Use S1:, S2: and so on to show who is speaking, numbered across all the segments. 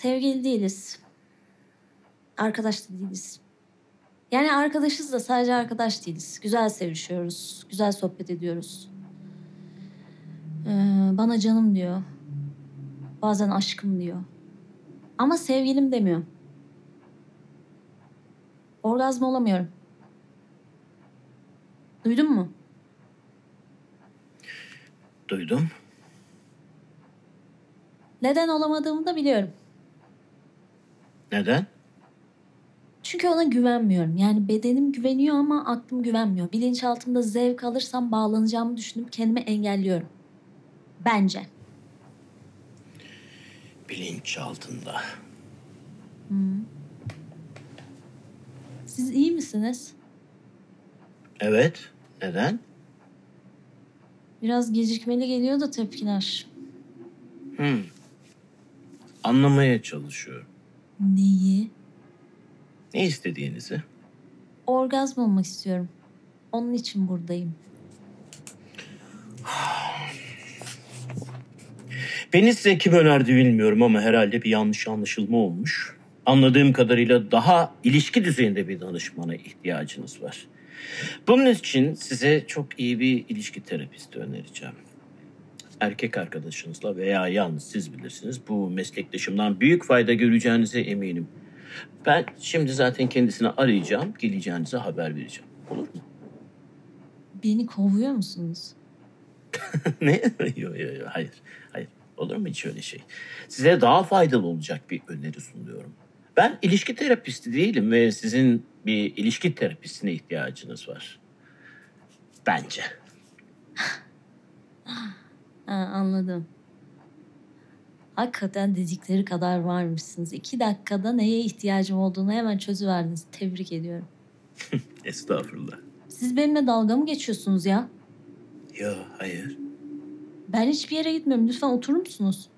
S1: sevgili değiliz. Arkadaş da değiliz. Yani arkadaşız da sadece arkadaş değiliz. Güzel sevişiyoruz, güzel sohbet ediyoruz. Ee, bana canım diyor. Bazen aşkım diyor. Ama sevgilim demiyor. Orgazm olamıyorum. Duydun mu?
S2: Duydum.
S1: Neden olamadığımı da biliyorum.
S2: Neden?
S1: Çünkü ona güvenmiyorum. Yani bedenim güveniyor ama aklım güvenmiyor. Bilinçaltımda zevk alırsam bağlanacağımı düşünüp kendimi engelliyorum. Bence.
S2: Bilinçaltında. Hmm.
S1: Siz iyi misiniz?
S2: Evet. Neden?
S1: Biraz gecikmeli geliyor da tepkiler. Hmm.
S2: Anlamaya çalışıyorum.
S1: Neyi?
S2: Ne istediğinizi?
S1: Orgazm olmak istiyorum. Onun için buradayım.
S2: Beni size kim önerdi bilmiyorum ama herhalde bir yanlış anlaşılma olmuş. Anladığım kadarıyla daha ilişki düzeyinde bir danışmana ihtiyacınız var. Bunun için size çok iyi bir ilişki terapisti önereceğim erkek arkadaşınızla veya yalnız siz bilirsiniz. Bu meslektaşımdan büyük fayda göreceğinize eminim. Ben şimdi zaten kendisini arayacağım, geleceğinize haber vereceğim. Olur mu?
S1: Beni kovuyor musunuz?
S2: ne? Yok yok yo, hayır. Hayır. Olur mu hiç öyle şey? Size daha faydalı olacak bir öneri sunuyorum. Ben ilişki terapisti değilim ve sizin bir ilişki terapisine ihtiyacınız var. Bence.
S1: anladım. Hakikaten dedikleri kadar varmışsınız. İki dakikada neye ihtiyacım olduğunu hemen çözüverdiniz. Tebrik ediyorum.
S2: Estağfurullah.
S1: Siz benimle dalga mı geçiyorsunuz ya?
S2: Ya hayır.
S1: Ben hiçbir yere gitmiyorum. Lütfen oturur musunuz?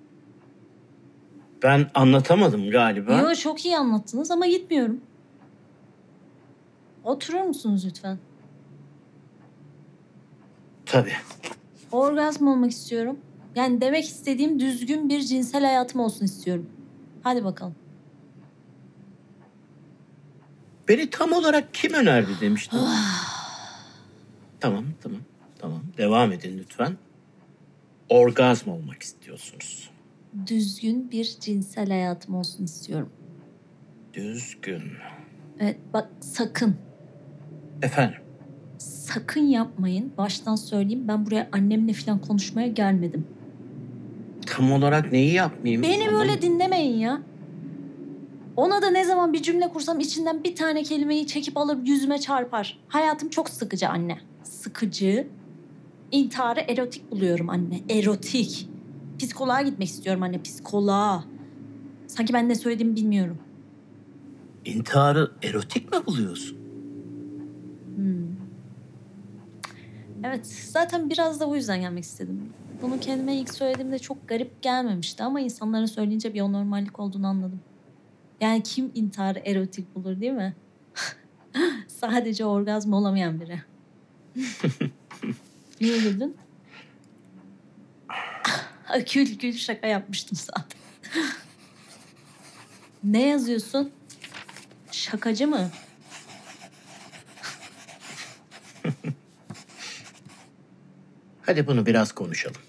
S2: Ben anlatamadım galiba.
S1: Yo, çok iyi anlattınız ama gitmiyorum. Oturur musunuz lütfen?
S2: Tabii.
S1: Orgazm olmak istiyorum. Yani demek istediğim düzgün bir cinsel hayatım olsun istiyorum. Hadi bakalım.
S2: Beni tam olarak kim önerdi demiştim. Ah. tamam, tamam, tamam. Devam edin lütfen. Orgazm olmak istiyorsunuz.
S1: Düzgün bir cinsel hayatım olsun istiyorum.
S2: Düzgün.
S1: Evet, bak sakın.
S2: Efendim?
S1: sakın yapmayın. Baştan söyleyeyim ben buraya annemle falan konuşmaya gelmedim.
S2: Tam olarak neyi yapmayayım?
S1: Beni Anladım. böyle dinlemeyin ya. Ona da ne zaman bir cümle kursam içinden bir tane kelimeyi çekip alır yüzüme çarpar. Hayatım çok sıkıcı anne. Sıkıcı. İntiharı erotik buluyorum anne. Erotik. Psikoloğa gitmek istiyorum anne. Psikoloğa. Sanki ben ne söylediğimi bilmiyorum.
S2: İntiharı erotik mi buluyorsun?
S1: Hmm. Evet zaten biraz da bu yüzden gelmek istedim. Bunu kendime ilk söylediğimde çok garip gelmemişti ama insanlara söyleyince bir anormallik olduğunu anladım. Yani kim intihar erotik bulur değil mi? Sadece orgazm olamayan biri. Niye güldün? gül gül şaka yapmıştım zaten. ne yazıyorsun? Şakacı mı?
S2: Hadi bunu biraz konuşalım.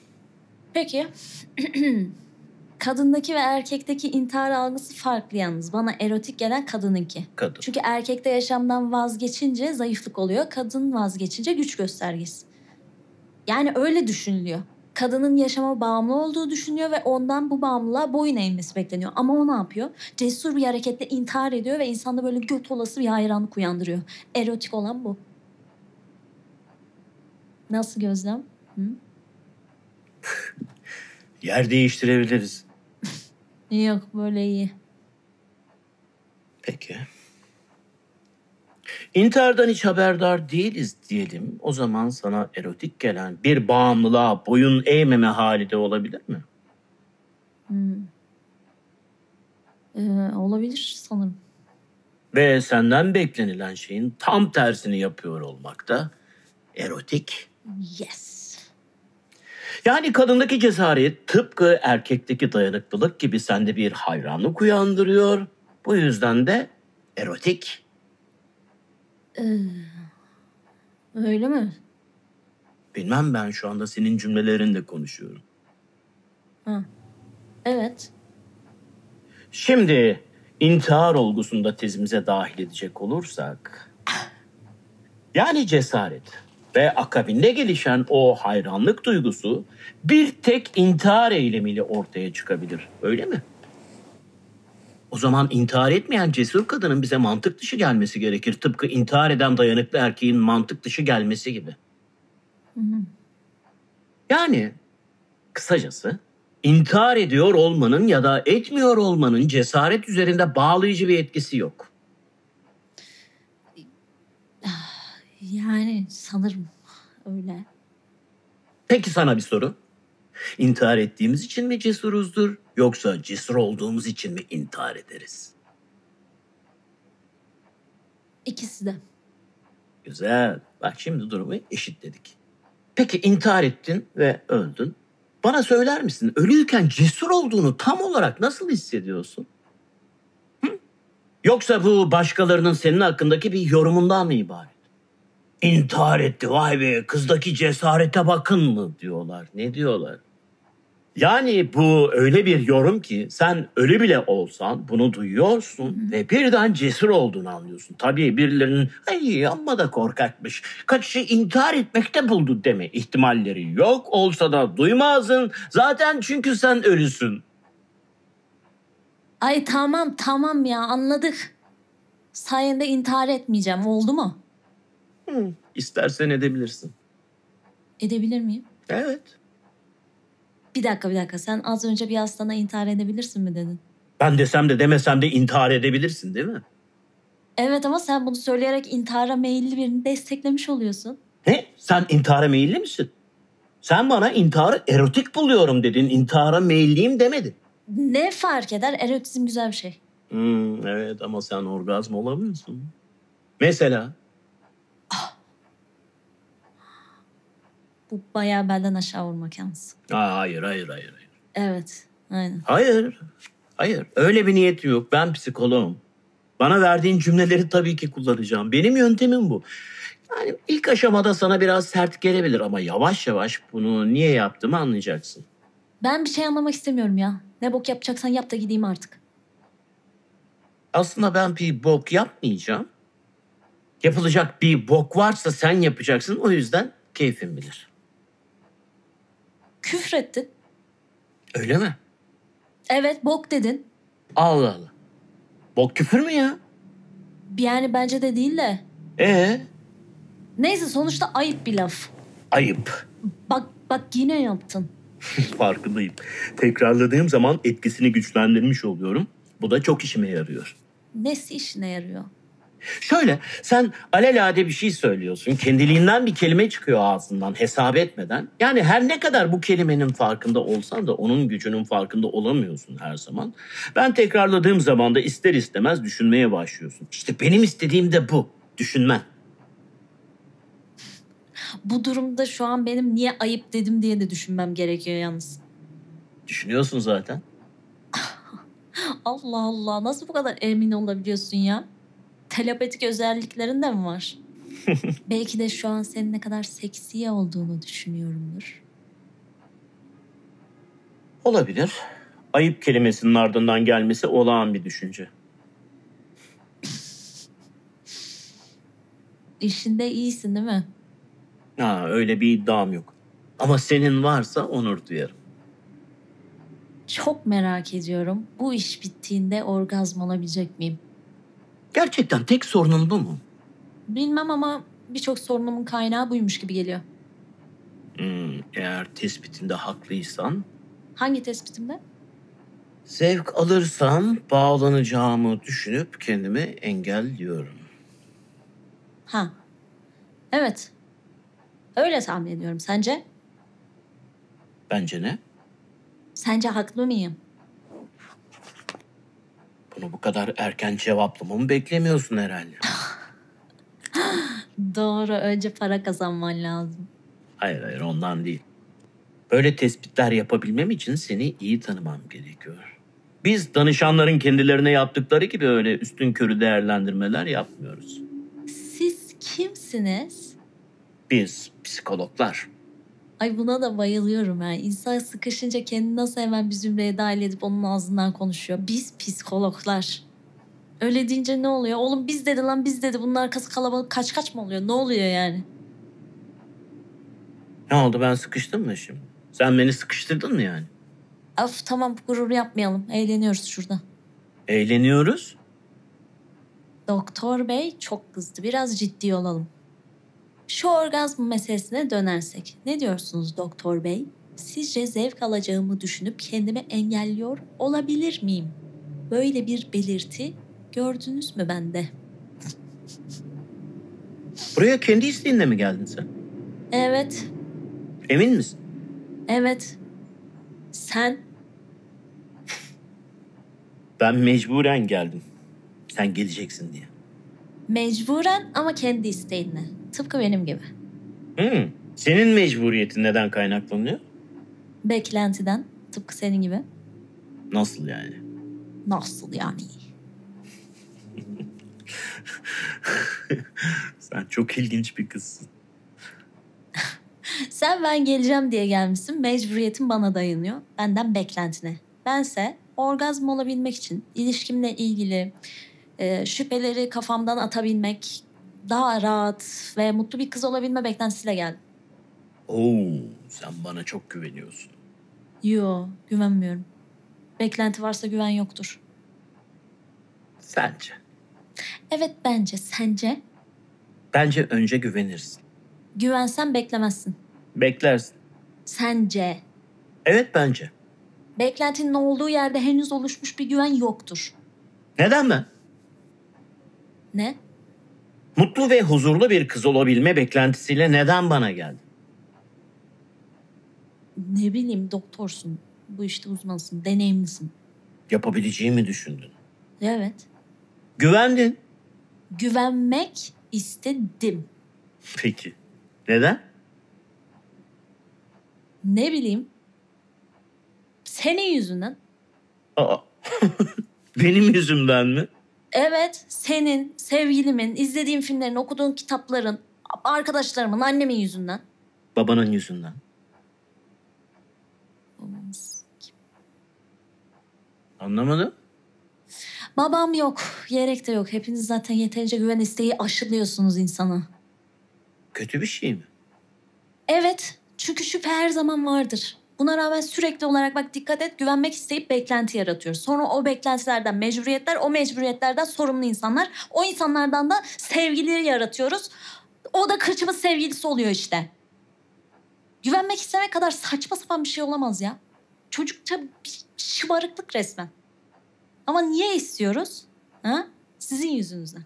S1: Peki. Kadındaki ve erkekteki intihar algısı farklı yalnız. Bana erotik gelen kadınınki.
S2: Kadın.
S1: Çünkü erkekte yaşamdan vazgeçince zayıflık oluyor. Kadın vazgeçince güç göstergesi. Yani öyle düşünülüyor. Kadının yaşama bağımlı olduğu düşünüyor ve ondan bu bağımlılığa boyun eğmesi bekleniyor. Ama o ne yapıyor? Cesur bir hareketle intihar ediyor ve insanda böyle göt olası bir hayranlık uyandırıyor. Erotik olan bu. Nasıl gözlem? Hı?
S2: Yer değiştirebiliriz.
S1: Yok böyle iyi.
S2: Peki. İntihardan hiç haberdar değiliz diyelim. O zaman sana erotik gelen bir bağımlılığa boyun eğmeme hali de olabilir mi? Hmm.
S1: Ee, olabilir sanırım.
S2: Ve senden beklenilen şeyin tam tersini yapıyor olmak da erotik.
S1: Yes.
S2: Yani kadındaki cesaret tıpkı erkekteki dayanıklılık gibi sende bir hayranlık uyandırıyor. Bu yüzden de erotik. Ee,
S1: öyle mi?
S2: Bilmem ben şu anda senin cümlelerinde konuşuyorum.
S1: Ha. Evet.
S2: Şimdi intihar olgusunda tezimize dahil edecek olursak... Yani cesaret ve akabinde gelişen o hayranlık duygusu bir tek intihar eylemiyle ortaya çıkabilir. Öyle mi? O zaman intihar etmeyen cesur kadının bize mantık dışı gelmesi gerekir. Tıpkı intihar eden dayanıklı erkeğin mantık dışı gelmesi gibi. Yani kısacası intihar ediyor olmanın ya da etmiyor olmanın cesaret üzerinde bağlayıcı bir etkisi yok.
S1: Yani sanırım öyle.
S2: Peki sana bir soru. İntihar ettiğimiz için mi cesuruzdur yoksa cesur olduğumuz için mi intihar ederiz?
S1: İkisi de.
S2: Güzel. Bak şimdi durumu eşitledik. Peki intihar ettin ve öldün. Bana söyler misin ölüyken cesur olduğunu tam olarak nasıl hissediyorsun? Hı? Yoksa bu başkalarının senin hakkındaki bir yorumundan mı ibaret? İntihar etti. Vay be kızdaki cesarete bakın mı diyorlar. Ne diyorlar? Yani bu öyle bir yorum ki sen ölü bile olsan bunu duyuyorsun Hı. ve birden cesur olduğunu anlıyorsun. Tabii birilerinin ay amma da korkakmış. Kaçışı intihar etmekte buldu deme ihtimalleri yok. Olsa da duymazın. Zaten çünkü sen ölüsün.
S1: Ay tamam tamam ya anladık. Sayende intihar etmeyeceğim oldu mu?
S2: Hı. Hmm. İstersen edebilirsin.
S1: Edebilir miyim?
S2: Evet.
S1: Bir dakika bir dakika sen az önce bir aslana intihar edebilirsin mi dedin?
S2: Ben desem de demesem de intihar edebilirsin değil mi?
S1: Evet ama sen bunu söyleyerek intihara meyilli birini desteklemiş oluyorsun.
S2: Ne? Sen intihara meyilli misin? Sen bana intiharı erotik buluyorum dedin. İntihara meyilliyim demedin.
S1: Ne fark eder? Erotizm güzel bir şey.
S2: Hmm, evet ama sen orgazm olamıyorsun. Mesela
S1: Bu bayağı belden aşağı vurma kendisi.
S2: Aa, hayır, hayır, hayır, hayır.
S1: Evet, aynen.
S2: Hayır, hayır. Öyle bir niyet yok. Ben psikoloğum. Bana verdiğin cümleleri tabii ki kullanacağım. Benim yöntemim bu. Yani ilk aşamada sana biraz sert gelebilir ama yavaş yavaş bunu niye yaptığımı anlayacaksın.
S1: Ben bir şey anlamak istemiyorum ya. Ne bok yapacaksan yap da gideyim artık.
S2: Aslında ben bir bok yapmayacağım. Yapılacak bir bok varsa sen yapacaksın. O yüzden keyfim bilir
S1: küfrettin.
S2: Öyle mi?
S1: Evet bok dedin.
S2: Allah Allah. Bok küfür mü ya?
S1: Yani bence de değil de.
S2: Ee?
S1: Neyse sonuçta ayıp bir laf.
S2: Ayıp.
S1: Bak bak yine yaptın.
S2: Farkındayım. Tekrarladığım zaman etkisini güçlendirmiş oluyorum. Bu da çok işime yarıyor.
S1: Nesi işine yarıyor?
S2: Şöyle sen alelade bir şey söylüyorsun. Kendiliğinden bir kelime çıkıyor ağzından hesap etmeden. Yani her ne kadar bu kelimenin farkında olsan da onun gücünün farkında olamıyorsun her zaman. Ben tekrarladığım zaman da ister istemez düşünmeye başlıyorsun. İşte benim istediğim de bu. Düşünmen
S1: bu durumda şu an benim niye ayıp dedim diye de düşünmem gerekiyor yalnız.
S2: Düşünüyorsun zaten.
S1: Allah Allah nasıl bu kadar emin olabiliyorsun ya? telepatik özelliklerin de mi var? Belki de şu an senin ne kadar seksi olduğunu düşünüyorumdur.
S2: Olabilir. Ayıp kelimesinin ardından gelmesi olağan bir düşünce.
S1: İşinde iyisin değil mi? Ha,
S2: öyle bir iddiam yok. Ama senin varsa onur duyarım.
S1: Çok merak ediyorum. Bu iş bittiğinde orgazm olabilecek miyim?
S2: Gerçekten tek sorunun bu mu?
S1: Bilmem ama birçok sorunumun kaynağı buymuş gibi geliyor.
S2: Hmm, eğer tespitinde haklıysan...
S1: Hangi tespitimde?
S2: Zevk alırsam bağlanacağımı düşünüp kendimi engelliyorum.
S1: Ha. Evet. Öyle tahmin ediyorum. Sence?
S2: Bence ne?
S1: Sence haklı mıyım?
S2: Bunu bu kadar erken cevaplamamı beklemiyorsun herhalde.
S1: Doğru, önce para kazanman lazım.
S2: Hayır hayır ondan değil. Böyle tespitler yapabilmem için seni iyi tanımam gerekiyor. Biz danışanların kendilerine yaptıkları gibi öyle üstün körü değerlendirmeler yapmıyoruz.
S1: Siz kimsiniz?
S2: Biz psikologlar.
S1: Ay buna da bayılıyorum yani. İnsan sıkışınca kendini nasıl hemen bizimle zümreye dahil edip onun ağzından konuşuyor. Biz psikologlar. Öyle deyince ne oluyor? Oğlum biz dedi lan biz dedi. Bunun arkası kalabalık kaç kaç mı oluyor? Ne oluyor yani?
S2: Ne oldu ben sıkıştım mı şimdi? Sen beni sıkıştırdın mı yani?
S1: Af tamam gurur yapmayalım. Eğleniyoruz şurada.
S2: Eğleniyoruz?
S1: Doktor bey çok kızdı. Biraz ciddi olalım. Şu orgazm meselesine dönersek ne diyorsunuz doktor bey? Sizce zevk alacağımı düşünüp kendimi engelliyor olabilir miyim? Böyle bir belirti gördünüz mü bende?
S2: Buraya kendi isteğinle mi geldin sen?
S1: Evet.
S2: Emin misin?
S1: Evet. Sen?
S2: Ben mecburen geldim. Sen geleceksin diye.
S1: Mecburen ama kendi isteğinle. Tıpkı benim gibi.
S2: Hmm. Senin mecburiyetin neden kaynaklanıyor?
S1: Beklentiden. Tıpkı senin gibi.
S2: Nasıl yani?
S1: Nasıl yani?
S2: Sen çok ilginç bir kızsın.
S1: Sen ben geleceğim diye gelmişsin. Mecburiyetin bana dayanıyor. Benden beklentine. Bense orgazm olabilmek için ilişkimle ilgili e, şüpheleri kafamdan atabilmek, daha rahat ve mutlu bir kız olabilme beklentisiyle geldim.
S2: Oo, sen bana çok güveniyorsun.
S1: Yo, güvenmiyorum. Beklenti varsa güven yoktur.
S2: Sence?
S1: Evet bence. Sence?
S2: Bence önce güvenirsin.
S1: Güvensen beklemezsin.
S2: Beklersin.
S1: Sence?
S2: Evet bence.
S1: Beklentinin olduğu yerde henüz oluşmuş bir güven yoktur.
S2: Neden ben?
S1: Ne?
S2: Mutlu ve huzurlu bir kız olabilme beklentisiyle neden bana geldin?
S1: Ne bileyim doktorsun. Bu işte uzmansın, deneyimlisin.
S2: Yapabileceğimi düşündün.
S1: Evet.
S2: Güvendin.
S1: Güvenmek istedim.
S2: Peki. Neden?
S1: Ne bileyim. Senin yüzünden. Aa.
S2: Benim yüzümden mi?
S1: Evet senin, sevgilimin, izlediğin filmlerin, okuduğun kitapların, arkadaşlarımın, annemin yüzünden.
S2: Babanın yüzünden. Anlamadım.
S1: Babam yok, yerek de yok. Hepiniz zaten yeterince güven isteği aşılıyorsunuz insana.
S2: Kötü bir şey mi?
S1: Evet, çünkü şüphe her zaman vardır. Buna rağmen sürekli olarak bak dikkat et güvenmek isteyip beklenti yaratıyoruz. Sonra o beklentilerden mecburiyetler, o mecburiyetlerden sorumlu insanlar. O insanlardan da sevgileri yaratıyoruz. O da kırçımız sevgilisi oluyor işte. Güvenmek istemek kadar saçma sapan bir şey olamaz ya. Çocukça bir şımarıklık resmen. Ama niye istiyoruz? Ha? Sizin yüzünüzden.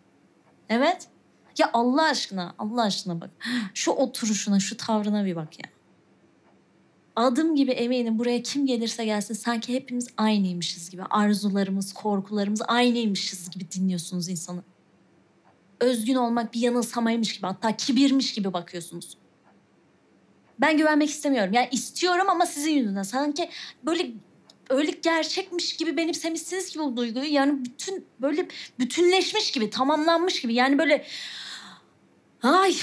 S1: Evet. Ya Allah aşkına, Allah aşkına bak. Şu oturuşuna, şu tavrına bir bak ya adım gibi eminim buraya kim gelirse gelsin sanki hepimiz aynıymışız gibi. Arzularımız, korkularımız aynıymışız gibi dinliyorsunuz insanı. Özgün olmak bir yanılsamaymış gibi hatta kibirmiş gibi bakıyorsunuz. Ben güvenmek istemiyorum. Yani istiyorum ama sizin yüzünden. Sanki böyle öyle gerçekmiş gibi benimsemişsiniz gibi bu duyguyu. Yani bütün böyle bütünleşmiş gibi, tamamlanmış gibi. Yani böyle ay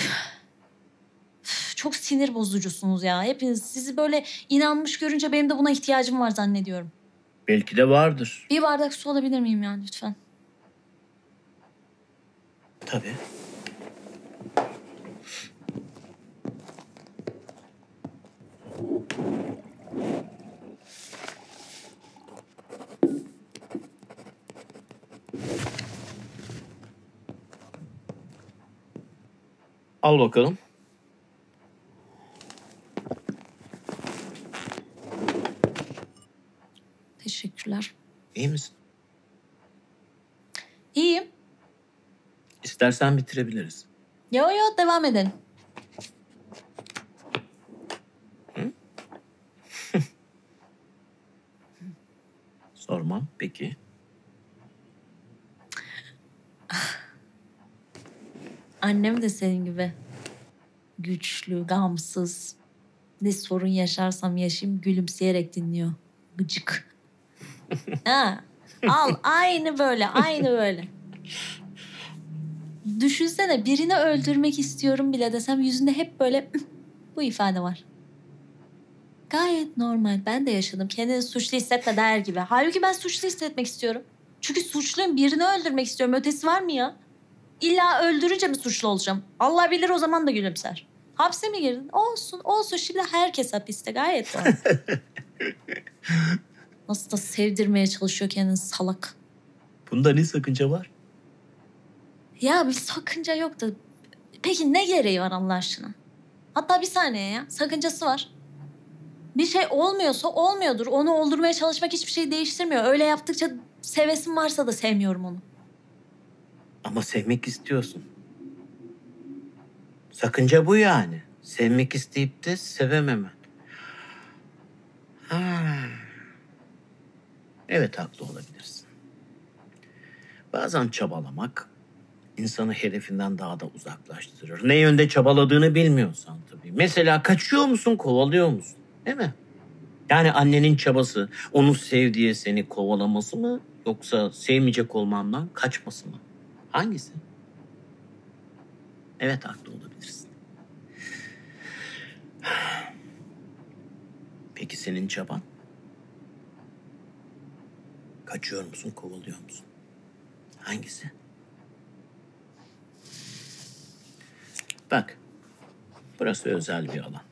S1: çok sinir bozucusunuz ya. Hepiniz sizi böyle inanmış görünce benim de buna ihtiyacım var zannediyorum.
S2: Belki de vardır.
S1: Bir bardak su alabilir miyim yani lütfen?
S2: Tabii. Al bakalım. İyi misin?
S1: İyiyim.
S2: İstersen bitirebiliriz.
S1: Yo yo devam edin.
S2: Sormam peki.
S1: Annem de senin gibi. Güçlü, gamsız. Ne sorun yaşarsam yaşayayım gülümseyerek dinliyor. Gıcık. Ha, al aynı böyle aynı böyle. Düşünsene birini öldürmek istiyorum bile desem yüzünde hep böyle bu ifade var. Gayet normal. Ben de yaşadım. Kendini suçlu hissetme der gibi. Halbuki ben suçlu hissetmek istiyorum. Çünkü suçluyum. Birini öldürmek istiyorum. Ötesi var mı ya? İlla öldürünce mi suçlu olacağım? Allah bilir o zaman da gülümser. Hapse mi girdin? Olsun olsun şimdi herkes hapiste gayet doğal. Nasıl da sevdirmeye çalışıyor kendini salak.
S2: Bunda ne sakınca var?
S1: Ya bir sakınca yok da peki ne gereği var Allah aşkına? Hatta bir saniye ya sakıncası var. Bir şey olmuyorsa olmuyordur. Onu oldurmaya çalışmak hiçbir şey değiştirmiyor. Öyle yaptıkça sevesim varsa da sevmiyorum onu.
S2: Ama sevmek istiyorsun. Sakınca bu yani. Sevmek isteyip de sevememen. Ha. Evet haklı olabilirsin. Bazen çabalamak insanı hedefinden daha da uzaklaştırır. Ne yönde çabaladığını bilmiyorsan tabii. Mesela kaçıyor musun, kovalıyor musun? Değil mi? Yani annenin çabası, onu sevdiği seni kovalaması mı yoksa sevmeyecek olmamdan kaçması mı? Hangisi? Evet haklı olabilirsin. Peki senin çaban? Acıyor musun, kovuluyor musun? Hangisi? Bak, burası özel bir alan.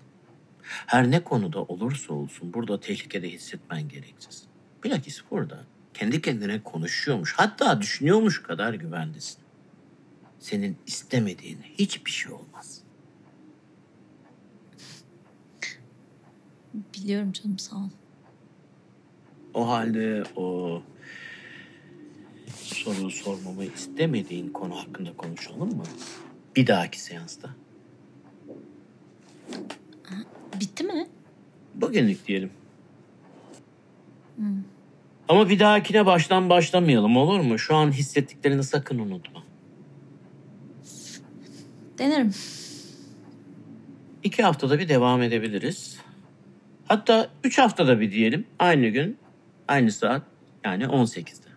S2: Her ne konuda olursa olsun burada tehlikede hissetmen gereksiz. Bilakis burada kendi kendine konuşuyormuş, hatta düşünüyormuş kadar güvendesin. Senin istemediğin hiçbir şey olmaz.
S1: Biliyorum canım sağ ol.
S2: O halde o soru sormamı istemediğin konu hakkında konuşalım mı? Bir dahaki seansta.
S1: Bitti mi?
S2: Bugünlük diyelim. Hmm. Ama bir dahakine baştan başlamayalım olur mu? Şu an hissettiklerini sakın unutma.
S1: Denerim.
S2: İki haftada bir devam edebiliriz. Hatta üç haftada bir diyelim. Aynı gün Aynı saat yani 18'de.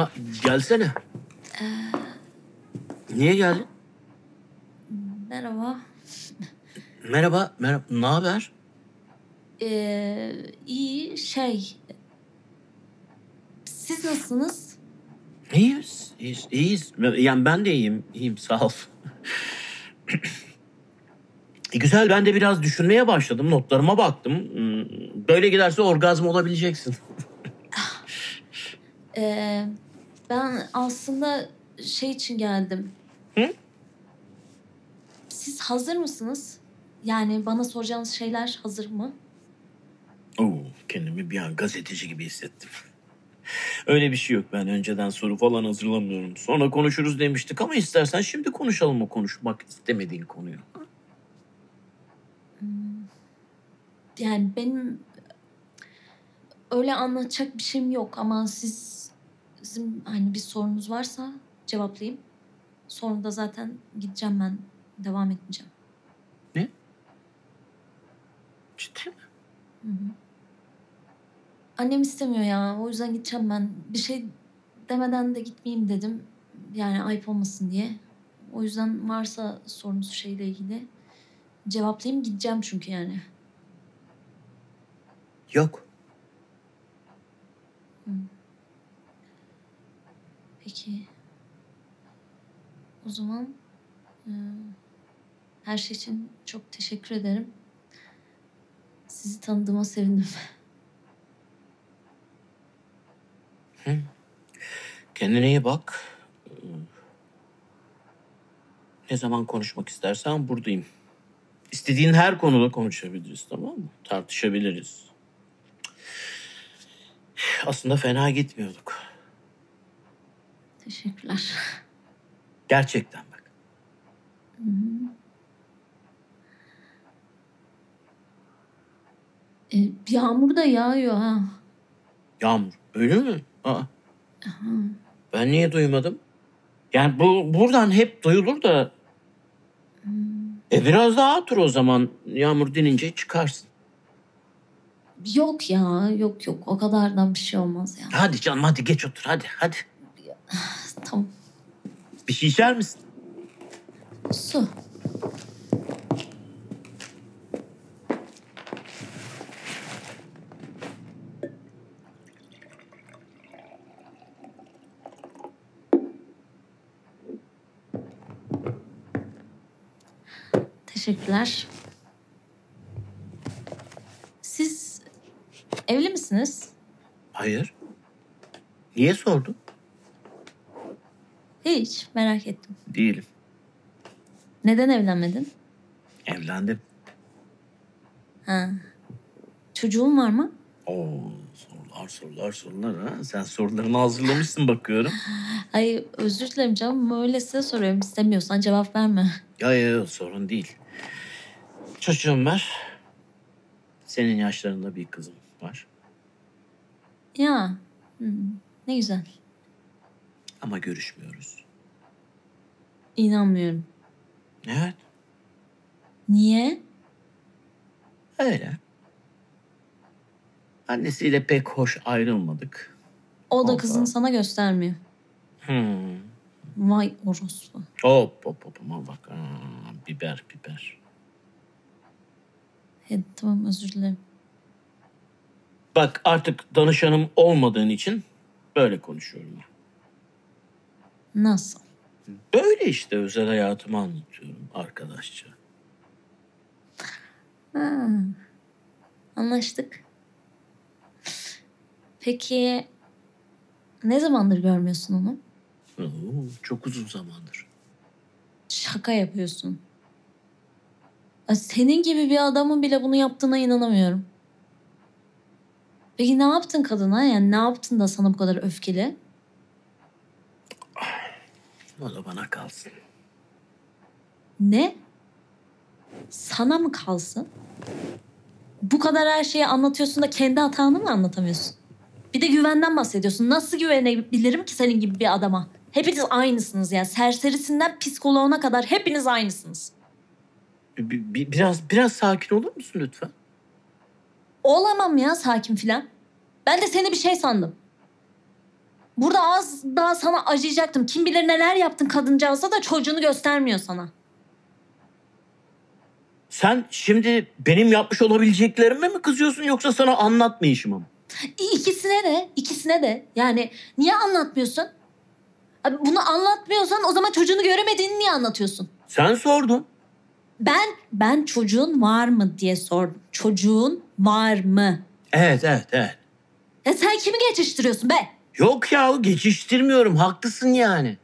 S2: Ya gelsene. Ee, Niye geldin?
S1: merhaba.
S2: Merhaba, merhaba. Ne haber?
S1: Ee, iyi şey. Siz nasılsınız?
S2: İyiyiz, iyiyiz, iyiyiz. Yani ben de iyiyim, iyiyim sağ ol. E, güzel ben de biraz düşünmeye başladım. Notlarıma baktım. Hmm, böyle giderse orgazm olabileceksin.
S1: Ee, ben aslında şey için geldim.
S2: Hı?
S1: Siz hazır mısınız? Yani bana soracağınız şeyler hazır mı?
S2: Oo, kendimi bir an gazeteci gibi hissettim. Öyle bir şey yok. Ben önceden soru falan hazırlamıyorum. Sonra konuşuruz demiştik ama istersen şimdi konuşalım o konuşmak istemediğin konuyu.
S1: Hmm. Yani benim öyle anlatacak bir şeyim yok ama siz sizin hani bir sorunuz varsa cevaplayayım. Sonra da zaten gideceğim ben. Devam etmeyeceğim.
S2: Ne? Ciddi
S1: mi? Annem istemiyor ya. O yüzden gideceğim ben. Bir şey demeden de gitmeyeyim dedim. Yani ayıp olmasın diye. O yüzden varsa sorunuz şeyle ilgili cevaplayayım gideceğim çünkü yani.
S2: Yok. Hmm.
S1: Peki. O zaman e, her şey için çok teşekkür ederim. Sizi tanıdığıma sevindim. Hı.
S2: Kendine iyi bak. Ne zaman konuşmak istersen buradayım. İstediğin her konuda konuşabiliriz tamam mı? Tartışabiliriz. Aslında fena gitmiyorduk.
S1: Teşekkürler.
S2: Gerçekten bak.
S1: Hı -hı. E, yağmur da yağıyor ha.
S2: Yağmur öyle mi? Aa. Aha. Ben niye duymadım? Yani bu buradan hep duyulur da. Hmm. E biraz daha otur o zaman. Yağmur dinince çıkarsın.
S1: Yok ya, yok yok. O kadardan bir şey olmaz ya.
S2: Hadi canım hadi geç otur hadi hadi.
S1: Tamam.
S2: Bir şey içer misin?
S1: Su. Teşekkürler. Siz evli misiniz?
S2: Hayır. Niye sordun?
S1: Hiç merak ettim.
S2: Değilim.
S1: Neden evlenmedin?
S2: Evlendim.
S1: Ha. Çocuğun var mı?
S2: Oo, sorular sorular sorular ha. Sen sorularını hazırlamışsın bakıyorum.
S1: Ay özür dilerim canım. size soruyorum. İstemiyorsan cevap verme.
S2: Ya ya ya sorun değil. Çocuğum var. Senin yaşlarında bir kızım var.
S1: Ya. Hı, ne güzel
S2: ama görüşmüyoruz.
S1: İnanmıyorum.
S2: Evet.
S1: Niye?
S2: Öyle. Annesiyle pek hoş ayrılmadık.
S1: O da Ondan- kızını sana göstermiyor.
S2: Hmm.
S1: Vay orospu.
S2: Hop hop hop aman bak. Aa, biber biber.
S1: Evet tamam özür dilerim.
S2: Bak artık danışanım olmadığın için böyle konuşuyorum. ben.
S1: Nasıl?
S2: Böyle işte özel hayatımı anlatıyorum arkadaşça.
S1: Ha, anlaştık. Peki ne zamandır görmüyorsun onu?
S2: Oo, çok uzun zamandır.
S1: Şaka yapıyorsun. Senin gibi bir adamın bile bunu yaptığına inanamıyorum. Peki ne yaptın kadına? Yani ne yaptın da sana bu kadar öfkeli?
S2: O da bana kalsın.
S1: Ne? Sana mı kalsın? Bu kadar her şeyi anlatıyorsun da kendi hatanı mı anlatamıyorsun? Bir de güvenden bahsediyorsun. Nasıl güvenebilirim ki senin gibi bir adama? Hepiniz aynısınız ya. Serserisinden psikoloğuna kadar hepiniz aynısınız.
S2: E, biraz biraz sakin olur musun lütfen?
S1: Olamam ya sakin filan. Ben de seni bir şey sandım. Burada az daha sana acıyacaktım. Kim bilir neler yaptın kadıncağıza da çocuğunu göstermiyor sana.
S2: Sen şimdi benim yapmış olabileceklerime mi kızıyorsun yoksa sana anlatmayışıma mı?
S1: İkisine de, ikisine de. Yani niye anlatmıyorsun? bunu anlatmıyorsan o zaman çocuğunu göremediğini niye anlatıyorsun?
S2: Sen sordun.
S1: Ben ben çocuğun var mı diye sordum. Çocuğun var mı?
S2: Evet, evet, evet.
S1: Ya sen kimi geçiştiriyorsun be?
S2: Yok yahu geçiştirmiyorum. Haklısın yani.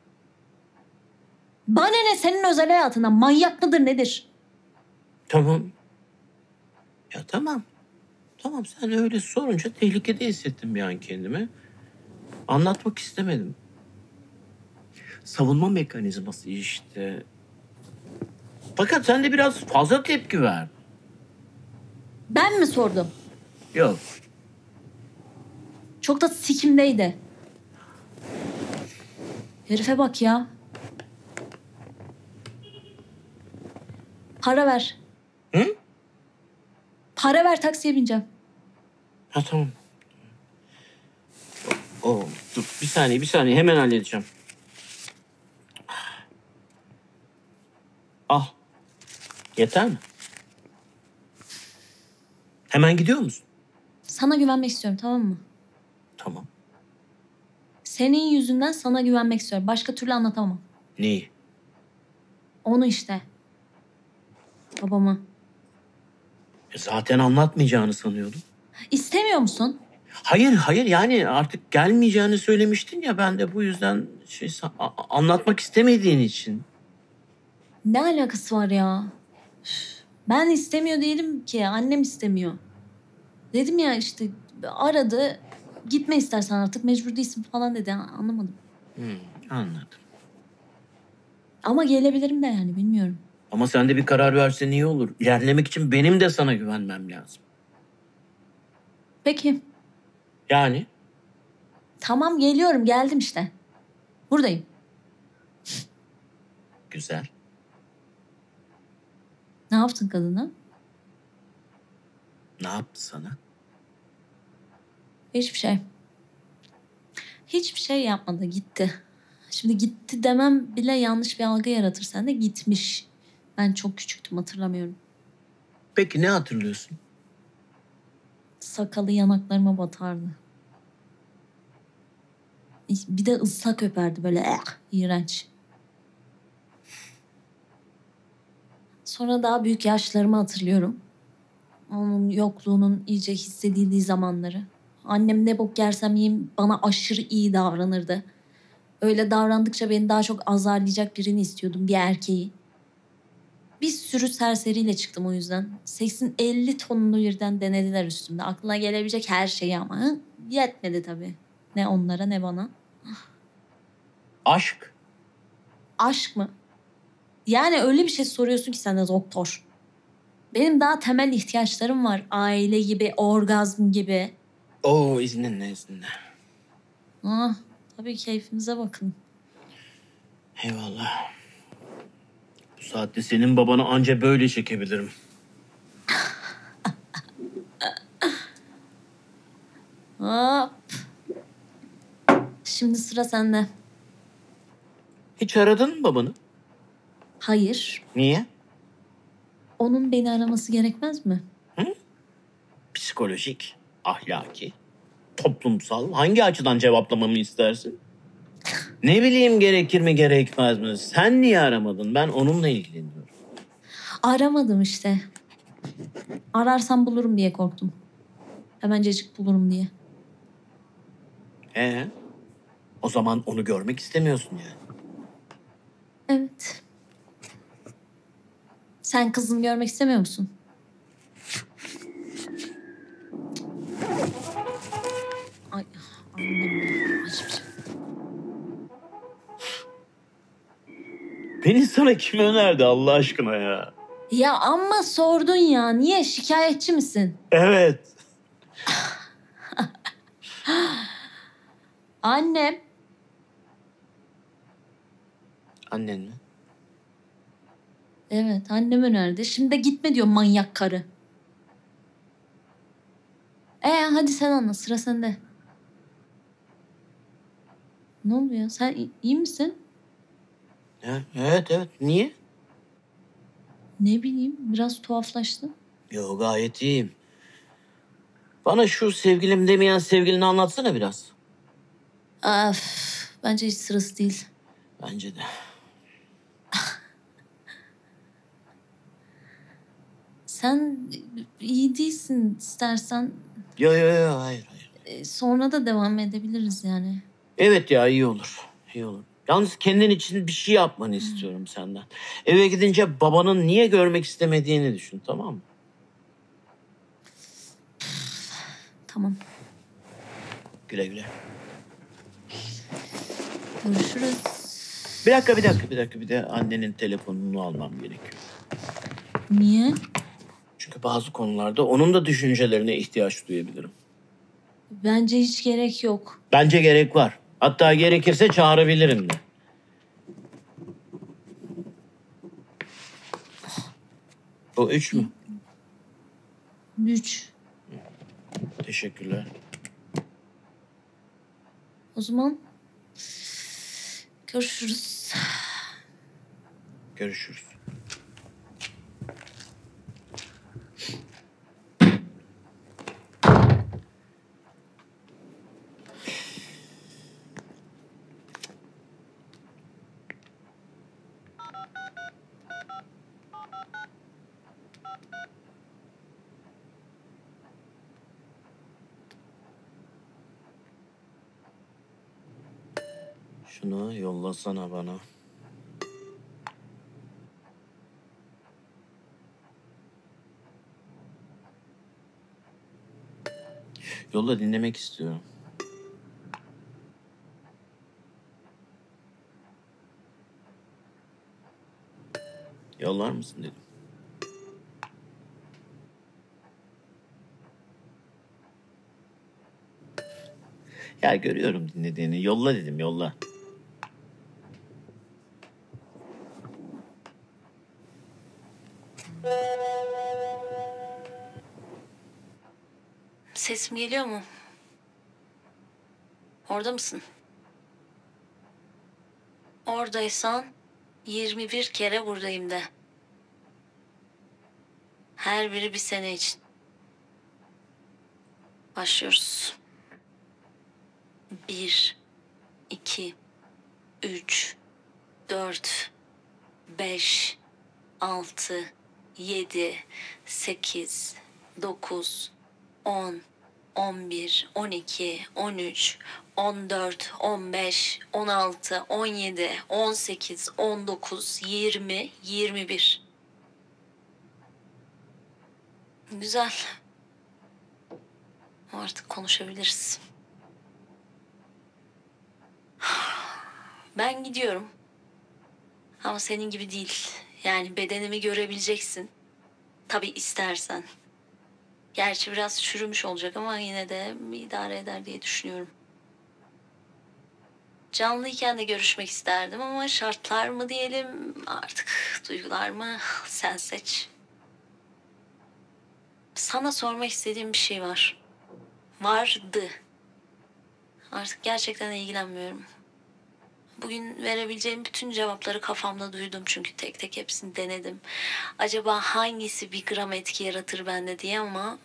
S1: Bana ne senin özel hayatına manyak mıdır nedir?
S2: Tamam. Ya tamam. Tamam sen öyle sorunca tehlikede hissettim bir an kendimi. Anlatmak istemedim. Savunma mekanizması işte. Fakat sen de biraz fazla tepki ver.
S1: Ben mi sordum?
S2: Yok.
S1: Çok da sikimdeydi. Herife bak ya. Para ver.
S2: Hı?
S1: Para ver taksiye bineceğim.
S2: Ha tamam. O, dur bir saniye bir saniye hemen halledeceğim. Ah, Yeter mi? Hemen gidiyor musun?
S1: Sana güvenmek istiyorum tamam mı?
S2: Tamam.
S1: Senin yüzünden sana güvenmek istiyorum. Başka türlü anlatamam.
S2: Neyi?
S1: Onu işte. Babamı.
S2: E zaten anlatmayacağını sanıyordum.
S1: İstemiyor musun?
S2: Hayır hayır yani artık gelmeyeceğini söylemiştin ya ben de bu yüzden şey anlatmak istemediğin için.
S1: Ne alakası var ya? Ben istemiyor değilim ki annem istemiyor. Dedim ya işte aradı gitme istersen artık mecbur değilsin falan dedi. Anlamadım. Hmm,
S2: anladım.
S1: Ama gelebilirim de yani bilmiyorum.
S2: Ama sen de bir karar versen iyi olur. İlerlemek için benim de sana güvenmem lazım.
S1: Peki.
S2: Yani?
S1: Tamam geliyorum geldim işte. Buradayım.
S2: Güzel.
S1: Ne yaptın kadına?
S2: Ne yaptı sana?
S1: Hiçbir şey. Hiçbir şey yapmadı gitti. Şimdi gitti demem bile yanlış bir algı yaratır sende gitmiş. Ben çok küçüktüm hatırlamıyorum.
S2: Peki ne hatırlıyorsun?
S1: Sakalı yanaklarıma batardı. Bir de ıslak öperdi böyle eh, iğrenç. Sonra daha büyük yaşlarımı hatırlıyorum. Onun yokluğunun iyice hissedildiği zamanları. Annem ne bok yersem yiyeyim bana aşırı iyi davranırdı. Öyle davrandıkça beni daha çok azarlayacak birini istiyordum, bir erkeği. Bir sürü serseriyle çıktım o yüzden. Seksin 50 tonunu birden denediler üstümde. Aklına gelebilecek her şeyi ama hı? yetmedi tabii. Ne onlara ne bana.
S2: Aşk?
S1: Aşk mı? Yani öyle bir şey soruyorsun ki sen de doktor. Benim daha temel ihtiyaçlarım var. Aile gibi, orgazm gibi.
S2: Oo izninle izninle.
S1: Ah, tabii keyfimize bakın.
S2: Eyvallah. Bu saatte senin babanı anca böyle çekebilirim.
S1: Hop. Şimdi sıra sende.
S2: Hiç aradın mı babanı?
S1: Hayır.
S2: Niye?
S1: Onun beni araması gerekmez mi?
S2: Hı? Psikolojik ahlaki, toplumsal hangi açıdan cevaplamamı istersin? Ne bileyim gerekir mi gerekmez mi? Sen niye aramadın? Ben onunla ilgileniyorum.
S1: Aramadım işte. Ararsam bulurum diye korktum. Hemencecik bulurum diye.
S2: Ee, o zaman onu görmek istemiyorsun yani.
S1: Evet. Sen kızını görmek istemiyor musun?
S2: Ay Beni sana kim önerdi Allah aşkına ya?
S1: Ya amma sordun ya. Niye şikayetçi misin?
S2: Evet.
S1: Annem.
S2: Annen mi?
S1: Evet annem önerdi. Şimdi de gitme diyor manyak karı. Ee hadi sen anlat sıra sende. Ne oluyor? Sen iyi misin?
S2: Evet evet. Niye?
S1: Ne bileyim biraz tuhaflaştın.
S2: Yo gayet iyiyim. Bana şu sevgilim demeyen sevgilini anlatsana biraz.
S1: Of, bence hiç sırası değil.
S2: Bence de.
S1: Sen iyi değilsin istersen
S2: Yo yo yo hayır hayır.
S1: Ee, sonra da devam edebiliriz yani.
S2: Evet ya iyi olur. İyi olur. Yalnız kendin için bir şey yapmanı istiyorum senden. Eve gidince babanın niye görmek istemediğini düşün tamam mı?
S1: Tamam.
S2: Güle güle.
S1: Görüşürüz.
S2: Bir dakika bir dakika bir dakika bir de annenin telefonunu almam gerekiyor.
S1: Niye?
S2: bazı konularda onun da düşüncelerine ihtiyaç duyabilirim.
S1: Bence hiç gerek yok.
S2: Bence gerek var. Hatta gerekirse çağırabilirim de. O üç mü?
S1: Üç.
S2: Teşekkürler.
S1: O zaman görüşürüz.
S2: Görüşürüz. Şunu yollasana bana. Yolla dinlemek istiyorum. Yollar mısın dedim. Ya görüyorum dinlediğini. Yolla dedim yolla.
S1: geliyor mu? Orada mısın? Oradaysan 21 kere buradayım de. Her biri bir sene için. Başlıyoruz. Bir, iki, üç, dört, beş, altı, yedi, sekiz, dokuz, on, 11, 12, 13, 14, 15, 16, 17, 18, 19, 20, 21. Güzel. Artık konuşabiliriz. Ben gidiyorum. Ama senin gibi değil. Yani bedenimi görebileceksin. Tabii istersen. Gerçi biraz çürümüş olacak ama yine de idare eder diye düşünüyorum. Canlıyken de görüşmek isterdim ama şartlar mı diyelim artık duygular mı sen seç. Sana sormak istediğim bir şey var. Vardı. Artık gerçekten ilgilenmiyorum. Bugün verebileceğim bütün cevapları kafamda duydum çünkü tek tek hepsini denedim. Acaba hangisi bir gram etki yaratır bende diye ama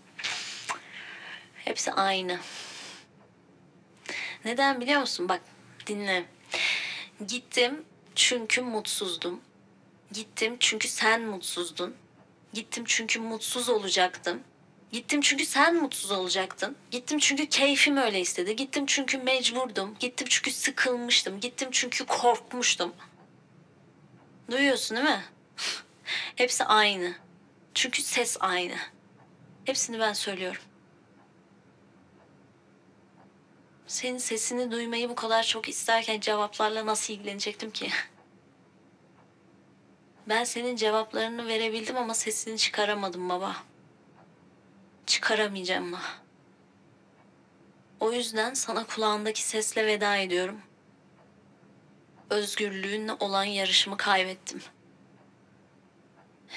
S1: hepsi aynı. Neden biliyor musun? Bak dinle. Gittim çünkü mutsuzdum. Gittim çünkü sen mutsuzdun. Gittim çünkü mutsuz olacaktım. Gittim çünkü sen mutsuz olacaktın. Gittim çünkü keyfim öyle istedi. Gittim çünkü mecburdum. Gittim çünkü sıkılmıştım. Gittim çünkü korkmuştum. Duyuyorsun değil mi? Hepsi aynı. Çünkü ses aynı. Hepsini ben söylüyorum. Senin sesini duymayı bu kadar çok isterken cevaplarla nasıl ilgilenecektim ki? Ben senin cevaplarını verebildim ama sesini çıkaramadım baba çıkaramayacağım mı? O yüzden sana kulağındaki sesle veda ediyorum. Özgürlüğünle olan yarışımı kaybettim.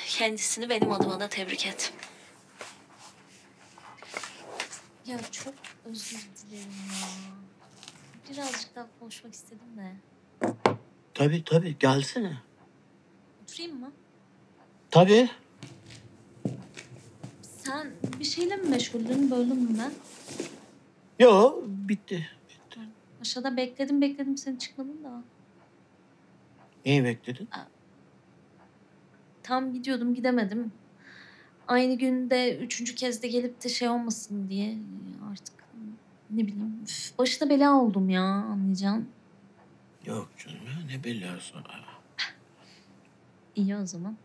S1: Kendisini benim adıma da tebrik et. Ya çok özür dilerim ya. Birazcık daha konuşmak istedim de.
S2: Tabii tabii gelsene.
S1: Oturayım mı?
S2: Tabii.
S1: Sen bir şeyle mi meşguldün? Böldüm mü ben?
S2: Yo bitti. bitti.
S1: Aşağıda bekledim bekledim seni çıkmadın da.
S2: Neyi bekledin?
S1: Tam gidiyordum gidemedim. Aynı günde üçüncü kez de gelip de şey olmasın diye artık ne bileyim. Üf, başına bela oldum ya anlayacaksın.
S2: Yok canım ya ne belası.
S1: İyi o zaman.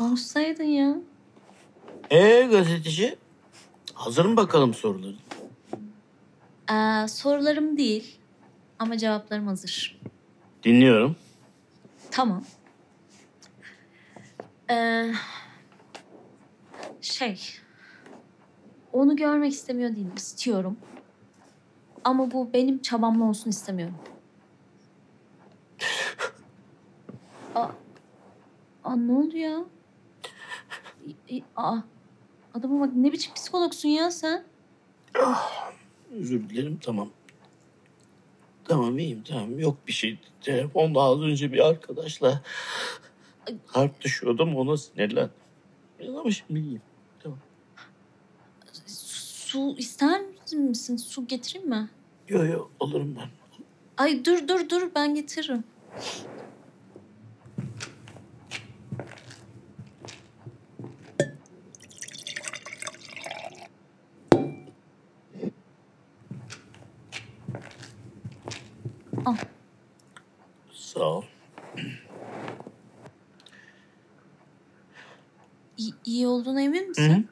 S1: Konuşsaydın ya.
S2: Ee gazeteci? Hazır mı bakalım soruların?
S1: Ee, sorularım değil ama cevaplarım hazır.
S2: Dinliyorum.
S1: Tamam. Ee, şey, onu görmek istemiyor değilim, istiyorum. Ama bu benim çabamla olsun istemiyorum. Aa, aa ne oldu ya? E, aa, adama bak ne biçim psikologsun ya sen?
S2: Ah, özür dilerim tamam. Tamam iyiyim tamam yok bir şey. Telefonda az önce bir arkadaşla harp düşüyordum ona sinirlen. Ama şimdi iyiyim. Tamam.
S1: Su ister misin? Su getireyim mi?
S2: Yok yok olurum ben.
S1: Ay dur dur dur ben getiririm. iyi olduğuna emin misin? Hı-hı.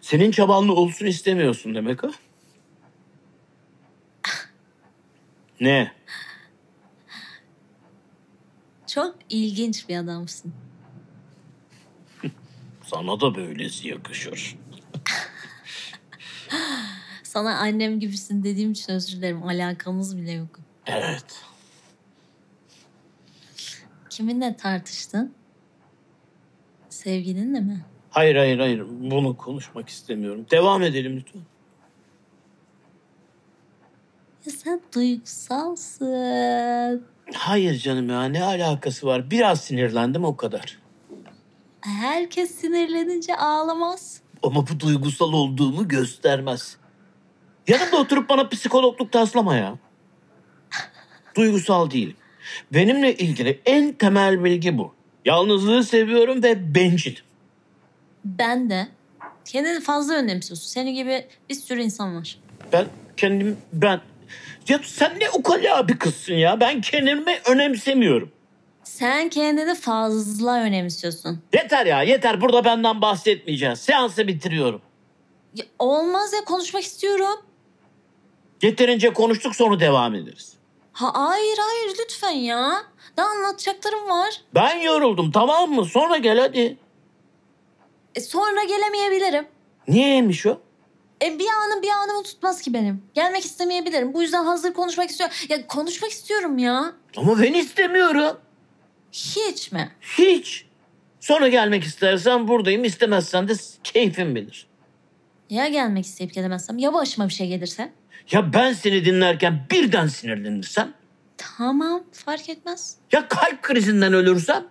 S2: Senin çabanlı olsun istemiyorsun demek ha? ne?
S1: Çok ilginç bir adamsın.
S2: Sana da böylesi yakışır.
S1: Sana annem gibisin dediğim için özür dilerim. Alakamız bile yok.
S2: Evet.
S1: Kiminle tartıştın? Sevgilinle mi?
S2: Hayır hayır hayır bunu konuşmak istemiyorum. Devam edelim lütfen.
S1: Ya sen duygusalsın.
S2: Hayır canım ya ne alakası var? Biraz sinirlendim o kadar.
S1: Herkes sinirlenince ağlamaz.
S2: Ama bu duygusal olduğumu göstermez. Yanımda oturup bana psikologluk taslama ya. Duygusal değil. Benimle ilgili en temel bilgi bu. Yalnızlığı seviyorum ve bencil.
S1: Ben de. Kendini fazla önemsiyorsun. Senin gibi bir sürü insan var.
S2: Ben kendim ben ya sen ne ukala bir kızsın ya. Ben kendimi önemsemiyorum.
S1: Sen kendini fazla önemsiyorsun.
S2: Yeter ya yeter. Burada benden bahsetmeyeceğiz. Seansı bitiriyorum.
S1: Ya olmaz ya konuşmak istiyorum.
S2: Yeterince konuştuk sonra devam ederiz.
S1: Ha, hayır hayır lütfen ya. Daha anlatacaklarım var.
S2: Ben yoruldum tamam mı? Sonra gel hadi.
S1: E, sonra gelemeyebilirim.
S2: Niyeymiş o?
S1: E, bir anım bir anımı tutmaz ki benim. Gelmek istemeyebilirim. Bu yüzden hazır konuşmak istiyorum. Ya konuşmak istiyorum ya.
S2: Ama ben istemiyorum.
S1: Hiç mi?
S2: Hiç. Sonra gelmek istersen buradayım. İstemezsen de keyfin bilir.
S1: Ya gelmek isteyip gelemezsem? Ya başıma bir şey gelirse?
S2: Ya ben seni dinlerken birden sinirlenirsem?
S1: Tamam fark etmez.
S2: Ya kalp krizinden ölürsem?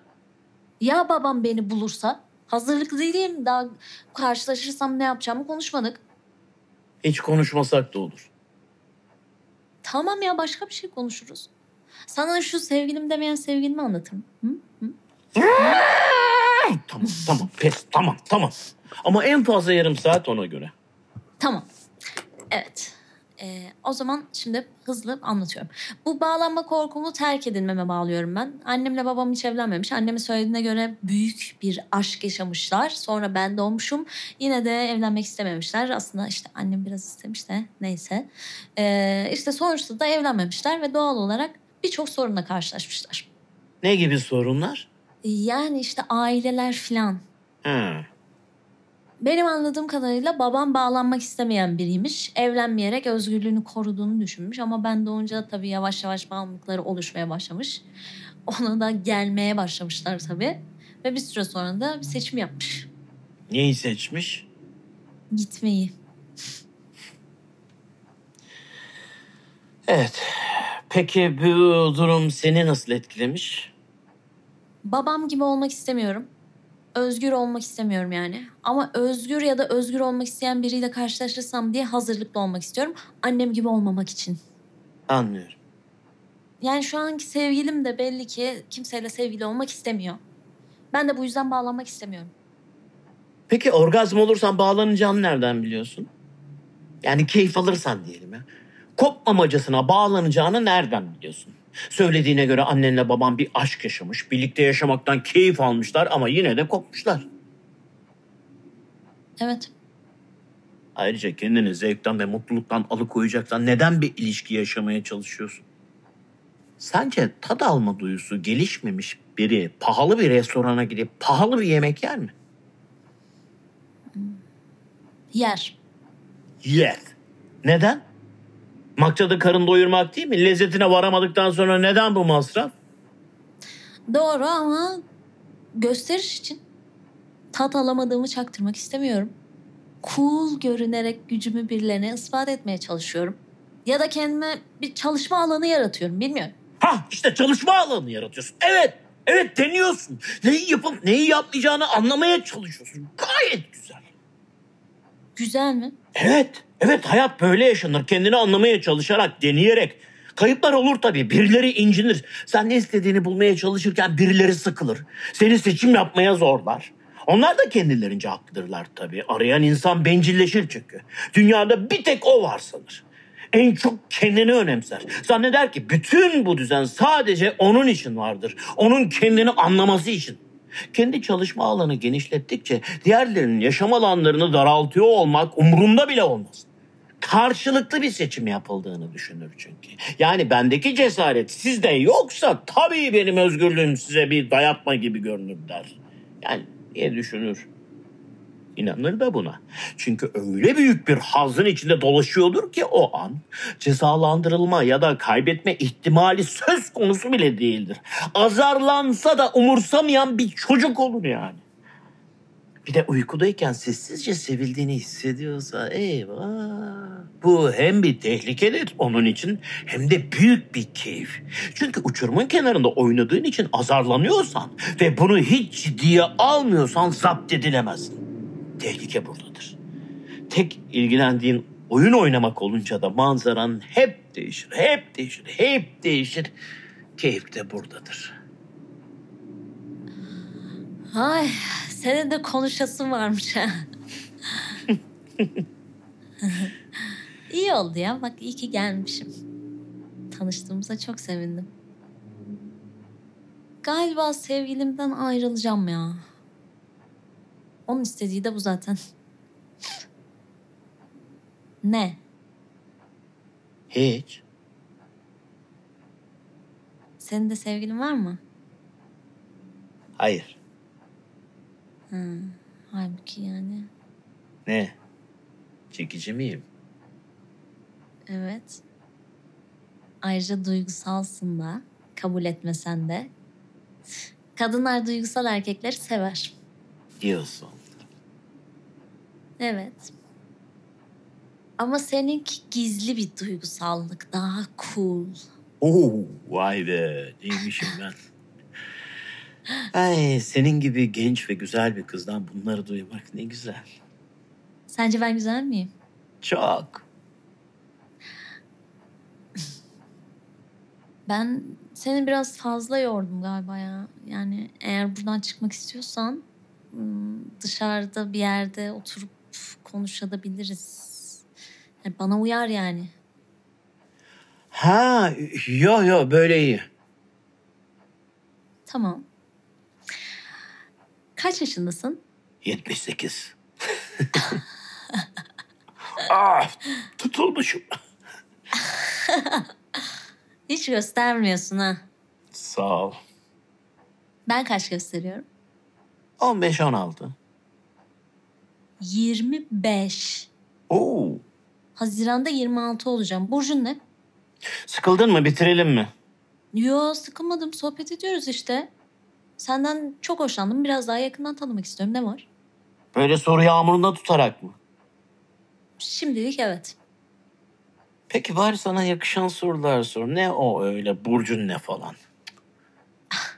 S1: Ya babam beni bulursa? Hazırlıklı değilim. Daha karşılaşırsam ne yapacağımı konuşmadık.
S2: Hiç konuşmasak da olur.
S1: Tamam ya başka bir şey konuşuruz. Sana şu sevgilim demeyen sevgilimi anlatırım. Hı? Hı?
S2: tamam tamam pes tamam tamam. Ama en fazla yarım saat ona göre.
S1: Tamam. Evet. E, o zaman şimdi hızlı anlatıyorum. Bu bağlanma korkumu terk edilmeme bağlıyorum ben. Annemle babam hiç evlenmemiş. Annemin söylediğine göre büyük bir aşk yaşamışlar. Sonra ben doğmuşum. Yine de evlenmek istememişler. Aslında işte annem biraz istemiş de neyse. E, işte sonuçta da evlenmemişler ve doğal olarak birçok sorunla karşılaşmışlar.
S2: Ne gibi sorunlar?
S1: Yani işte aileler filan. Ha. Benim anladığım kadarıyla babam bağlanmak istemeyen biriymiş. Evlenmeyerek özgürlüğünü koruduğunu düşünmüş ama ben doğunca da tabii yavaş yavaş bağımlılıkları oluşmaya başlamış. Ona da gelmeye başlamışlar tabii. Ve bir süre sonra da bir seçim yapmış.
S2: Neyi seçmiş?
S1: Gitmeyi.
S2: Evet. Peki bu durum seni nasıl etkilemiş?
S1: Babam gibi olmak istemiyorum özgür olmak istemiyorum yani. Ama özgür ya da özgür olmak isteyen biriyle karşılaşırsam diye hazırlıklı olmak istiyorum. Annem gibi olmamak için.
S2: Anlıyorum.
S1: Yani şu anki sevgilim de belli ki kimseyle sevgili olmak istemiyor. Ben de bu yüzden bağlanmak istemiyorum.
S2: Peki orgazm olursan bağlanacağını nereden biliyorsun? Yani keyif alırsan diyelim ya. Kopmamacasına bağlanacağını nereden biliyorsun? Söylediğine göre annenle baban bir aşk yaşamış, birlikte yaşamaktan keyif almışlar ama yine de kopmuşlar.
S1: Evet.
S2: Ayrıca kendini zevkten ve mutluluktan alıkoyacaksan neden bir ilişki yaşamaya çalışıyorsun? Sence tad alma duyusu gelişmemiş biri pahalı bir restorana gidip pahalı bir yemek yer mi?
S1: Yer.
S2: Yer. Neden? Maksadı karın doyurmak değil mi? Lezzetine varamadıktan sonra neden bu masraf?
S1: Doğru ama gösteriş için tat alamadığımı çaktırmak istemiyorum. Cool görünerek gücümü birilerine ispat etmeye çalışıyorum. Ya da kendime bir çalışma alanı yaratıyorum bilmiyorum.
S2: Ha işte çalışma alanı yaratıyorsun. Evet. Evet deniyorsun. Neyi yapıp neyi yapmayacağını anlamaya çalışıyorsun. Gayet güzel.
S1: Güzel mi?
S2: Evet, evet hayat böyle yaşanır. Kendini anlamaya çalışarak, deneyerek. Kayıplar olur tabii. Birileri incinir. Sen ne istediğini bulmaya çalışırken birileri sıkılır. Seni seçim yapmaya zorlar. Onlar da kendilerince haklıdırlar tabii. Arayan insan bencilleşir çünkü. Dünyada bir tek o var sanır. En çok kendini önemser. Zanneder ki bütün bu düzen sadece onun için vardır. Onun kendini anlaması için. Kendi çalışma alanı genişlettikçe diğerlerinin yaşam alanlarını daraltıyor olmak umurunda bile olmaz. Karşılıklı bir seçim yapıldığını düşünür çünkü. Yani bendeki cesaret sizde yoksa tabii benim özgürlüğüm size bir dayatma gibi görünür der. Yani diye düşünür inanır da buna. Çünkü öyle büyük bir hazın içinde dolaşıyordur ki o an cezalandırılma ya da kaybetme ihtimali söz konusu bile değildir. Azarlansa da umursamayan bir çocuk olur yani. Bir de uykudayken sessizce sevildiğini hissediyorsa eyvah. Bu hem bir tehlikedir onun için hem de büyük bir keyif. Çünkü uçurumun kenarında oynadığın için azarlanıyorsan ve bunu hiç ciddiye almıyorsan zapt edilemezsin tehlike buradadır. Tek ilgilendiğin oyun oynamak olunca da manzaran hep değişir, hep değişir, hep değişir. Keyif de buradadır.
S1: Ay senin de konuşasın varmış ha. İyi oldu ya bak iyi ki gelmişim. Tanıştığımıza çok sevindim. Galiba sevgilimden ayrılacağım ya. Onun istediği de bu zaten. ne?
S2: Hiç.
S1: Senin de sevgilin var mı?
S2: Hayır.
S1: Ha, halbuki yani.
S2: Ne? Çekici miyim?
S1: Evet. Ayrıca duygusalsın da. Kabul etmesen de. Kadınlar duygusal erkekleri sever
S2: istiyorsun.
S1: Evet. Ama seninki gizli bir duygusallık. Daha cool.
S2: Oo, vay be. Neymişim ben. Ay, senin gibi genç ve güzel bir kızdan bunları duymak ne güzel.
S1: Sence ben güzel miyim?
S2: Çok.
S1: Ben seni biraz fazla yordum galiba ya. Yani eğer buradan çıkmak istiyorsan dışarıda bir yerde oturup konuşabiliriz. Yani bana uyar yani.
S2: Ha, yok yok böyle iyi.
S1: Tamam. Kaç yaşındasın?
S2: 78. ah, tutulmuşum.
S1: Hiç göstermiyorsun ha.
S2: Sağ ol.
S1: Ben kaç gösteriyorum?
S2: 15-16.
S1: 25.
S2: Oo.
S1: Haziranda 26 olacağım. Burcun ne?
S2: Sıkıldın mı? Bitirelim mi?
S1: Yo sıkılmadım. Sohbet ediyoruz işte. Senden çok hoşlandım. Biraz daha yakından tanımak istiyorum. Ne var?
S2: Böyle soru yağmurunda tutarak mı?
S1: Şimdilik evet.
S2: Peki bari sana yakışan sorular sor. Ne o öyle burcun ne falan.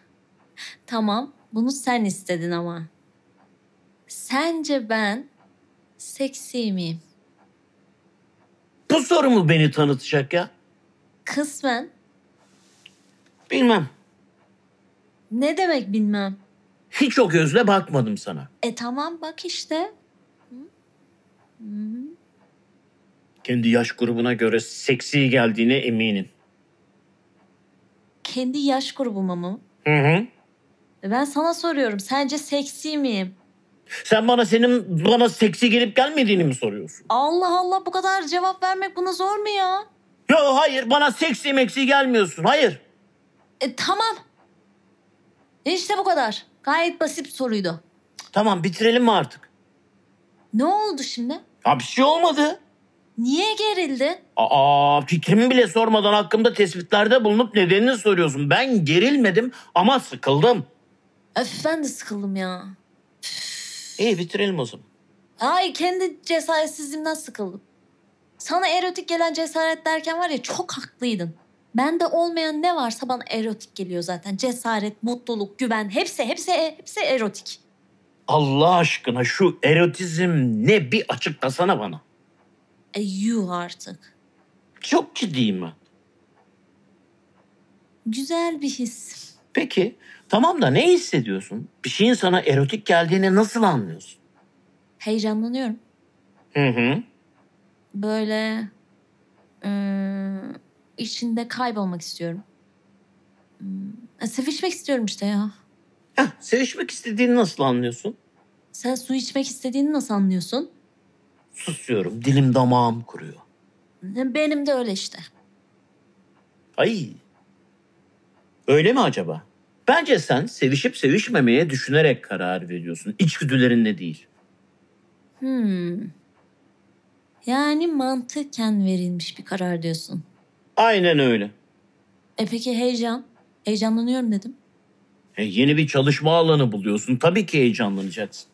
S1: Tamam. Bunu sen istedin ama. Sence ben seksi miyim?
S2: Bu soru mu beni tanıtacak ya?
S1: Kısmen.
S2: Bilmem.
S1: Ne demek bilmem.
S2: Hiç o gözle bakmadım sana.
S1: E tamam bak işte. Hı? Hı.
S2: Kendi yaş grubuna göre seksi geldiğine eminim.
S1: Kendi yaş grubuma mı? Hı hı. E, ben sana soruyorum. Sence seksi miyim?
S2: Sen bana senin bana seksi gelip gelmediğini mi soruyorsun?
S1: Allah Allah bu kadar cevap vermek buna zor mu ya?
S2: Yo hayır bana seksi meksi gelmiyorsun. Hayır.
S1: E, tamam. E, işte bu kadar. Gayet basit bir soruydu.
S2: Tamam bitirelim mi artık?
S1: Ne oldu şimdi?
S2: Ya bir şey olmadı.
S1: Niye gerildi?
S2: Aa fikrimi bile sormadan hakkımda tespitlerde bulunup nedenini soruyorsun. Ben gerilmedim ama sıkıldım.
S1: Öf ben de sıkıldım ya.
S2: İyi bitirelim o
S1: zaman. Ay kendi cesaretsizliğimden sıkıldım. Sana erotik gelen cesaret derken var ya çok haklıydın. Bende olmayan ne varsa bana erotik geliyor zaten. Cesaret, mutluluk, güven hepsi hepsi hepsi erotik.
S2: Allah aşkına şu erotizm ne bir açıklasana bana.
S1: E yuh artık.
S2: Çok ciddi mi?
S1: Güzel bir his.
S2: Peki Tamam da ne hissediyorsun? Bir şeyin sana erotik geldiğini nasıl anlıyorsun?
S1: Heyecanlanıyorum.
S2: Hı hı.
S1: Böyle ıı, içinde kaybolmak istiyorum. Iı, hmm, sevişmek istiyorum işte ya.
S2: Heh, sevişmek istediğini nasıl anlıyorsun?
S1: Sen su içmek istediğini nasıl anlıyorsun?
S2: Susuyorum. Dilim damağım kuruyor.
S1: Benim de öyle işte.
S2: Ay. Öyle mi acaba? Bence sen sevişip sevişmemeye düşünerek karar veriyorsun. İçgüdülerinle değil.
S1: Hmm. Yani mantıken verilmiş bir karar diyorsun.
S2: Aynen öyle.
S1: E peki heyecan? Heyecanlanıyorum dedim.
S2: E yeni bir çalışma alanı buluyorsun. Tabii ki heyecanlanacaksın.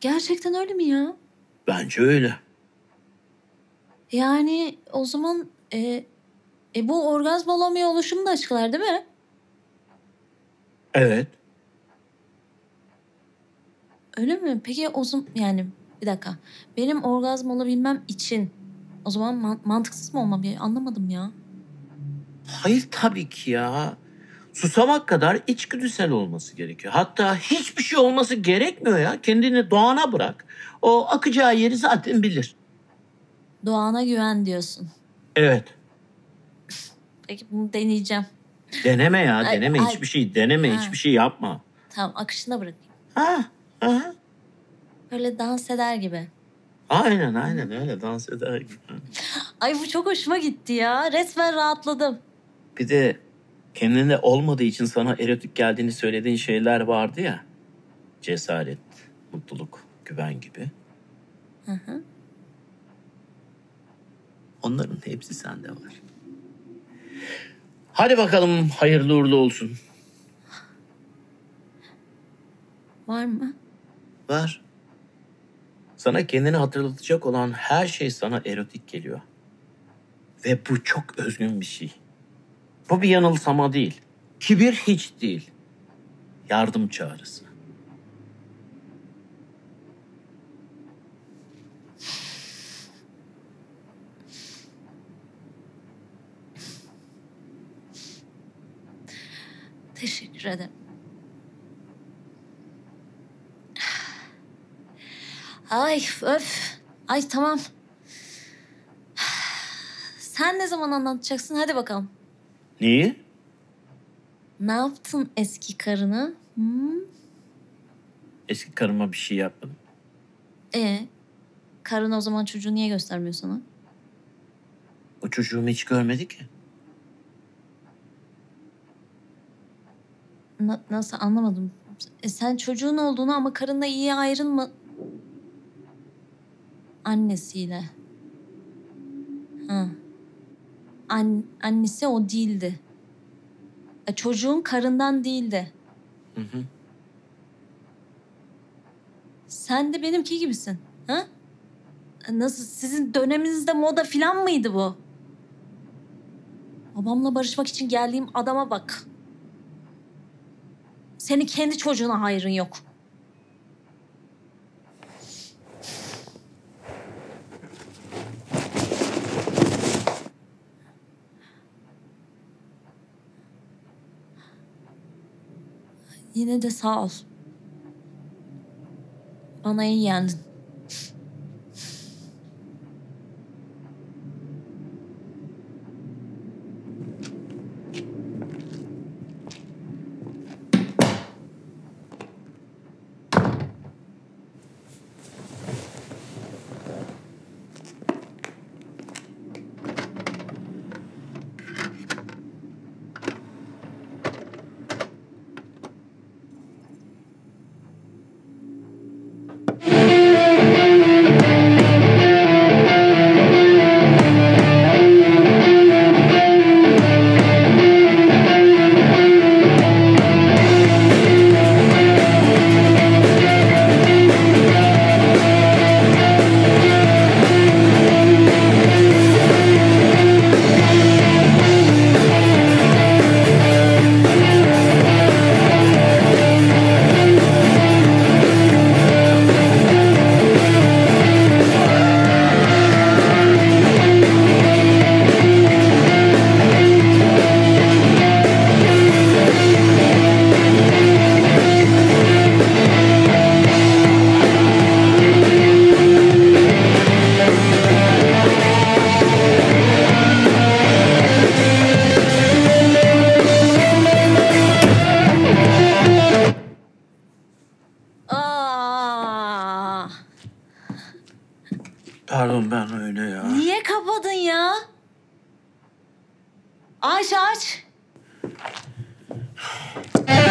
S1: Gerçekten öyle mi ya?
S2: Bence öyle.
S1: Yani o zaman e, e, bu orgazm olamıyor oluşumu da açıklar değil mi?
S2: Evet.
S1: Öyle mi? Peki o zaman yani bir dakika. Benim orgazm olabilmem için o zaman man- mantıksız mı olmam? Ya? Anlamadım ya.
S2: Hayır tabii ki ya. Susamak kadar içgüdüsel olması gerekiyor. Hatta hiçbir şey olması gerekmiyor ya. Kendini doğana bırak. O akacağı yeri zaten bilir.
S1: Doğana güven diyorsun.
S2: Evet.
S1: Peki bunu deneyeceğim.
S2: Deneme ya Ay, deneme ay. hiçbir şey deneme Ha. hiçbir şey yapma.
S1: Tamam akışına bırakayım. Ha, aha. Böyle dans eder gibi.
S2: Aynen aynen öyle dans eder gibi.
S1: Ay bu çok hoşuma gitti ya. Resmen rahatladım.
S2: Bir de kendine olmadığı için sana erotik geldiğini söylediğin şeyler vardı ya. Cesaret, mutluluk, güven gibi. Hı hı. Onların hepsi sende var. Hadi bakalım hayırlı uğurlu olsun.
S1: Var mı?
S2: Var. Sana kendini hatırlatacak olan her şey sana erotik geliyor. Ve bu çok özgün bir şey. Bu bir yanılsama değil. Kibir hiç değil. Yardım çağrısı.
S1: Teşekkür ederim. Ay öf. Ay tamam. Sen ne zaman anlatacaksın? Hadi bakalım.
S2: Niye?
S1: Ne yaptın eski karını? Hmm?
S2: Eski karıma bir şey yapmadım.
S1: Ee, karın o zaman
S2: çocuğu
S1: niye göstermiyor sana?
S2: O çocuğumu hiç görmedi ki.
S1: Na, nasıl anlamadım. E, sen çocuğun olduğunu ama karınla iyi ayrılma... Annesiyle. Ha. An, annesi o değildi. E, çocuğun karından değildi. Hı hı. Sen de benimki gibisin. Ha? E, nasıl sizin döneminizde moda filan mıydı bu? Babamla barışmak için geldiğim adama bak. Senin kendi çocuğuna hayrın yok. Yine de sağ ol. Bana iyi yendin. açmadın ya. Ayşe aç.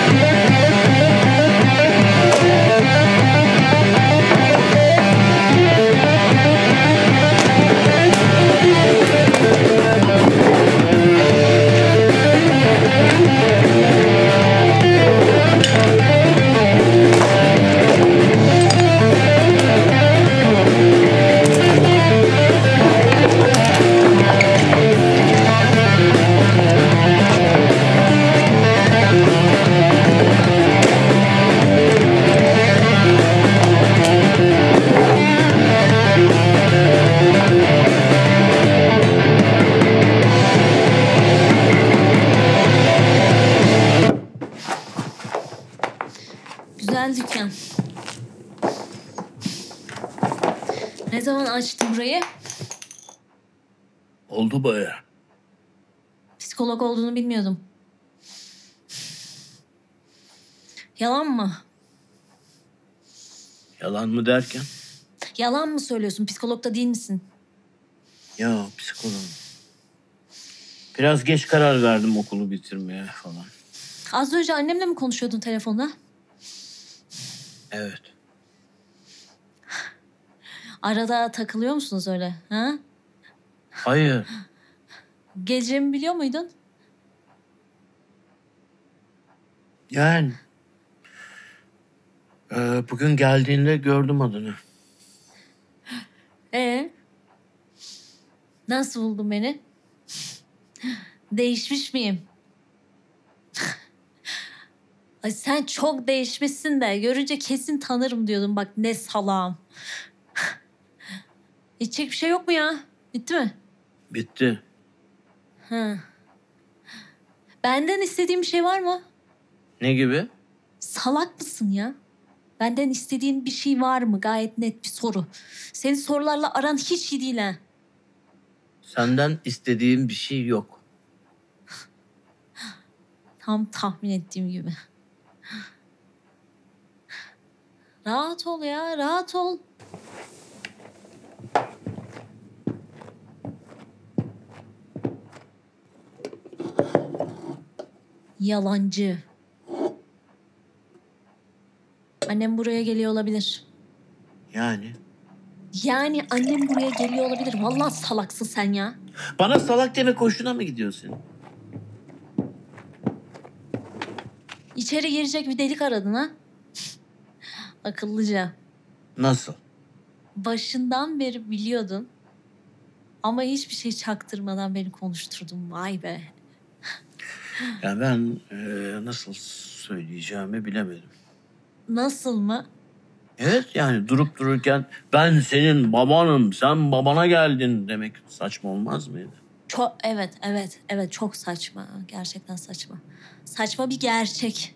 S2: oldu
S1: Psikolog olduğunu bilmiyordum. Yalan mı?
S2: Yalan mı derken?
S1: Yalan mı söylüyorsun? Psikolog da değil misin?
S2: Ya psikolog. Biraz geç karar verdim okulu bitirmeye falan.
S1: Az önce annemle mi konuşuyordun telefonda?
S2: Evet.
S1: Arada takılıyor musunuz öyle? Ha?
S2: Hayır.
S1: Geleceğimi biliyor muydun?
S2: Yani ee, bugün geldiğinde gördüm adını.
S1: Ee, nasıl buldun beni? Değişmiş miyim? Ay sen çok değişmişsin de görünce kesin tanırım diyordum bak ne salam. İçecek bir şey yok mu ya? Bitti mi?
S2: Bitti.
S1: Hı. Benden istediğim bir şey var mı?
S2: Ne gibi?
S1: Salak mısın ya? Benden istediğin bir şey var mı? Gayet net bir soru. Senin sorularla aran hiç iyi değil ha.
S2: Senden istediğim bir şey yok.
S1: Tam tahmin ettiğim gibi. Rahat ol ya, rahat ol. Yalancı. Annem buraya geliyor olabilir.
S2: Yani?
S1: Yani annem buraya geliyor olabilir. Vallahi salaksın sen ya.
S2: Bana salak deme koşuna mı gidiyorsun?
S1: İçeri girecek bir delik aradın ha? Akıllıca.
S2: Nasıl?
S1: Başından beri biliyordun. Ama hiçbir şey çaktırmadan beni konuşturdun. Vay be.
S2: Ya ben e, nasıl söyleyeceğimi bilemedim.
S1: Nasıl mı?
S2: Evet yani durup dururken ben senin babanım, sen babana geldin demek saçma olmaz mıydı?
S1: Çok evet evet evet çok saçma. Gerçekten saçma. Saçma bir gerçek.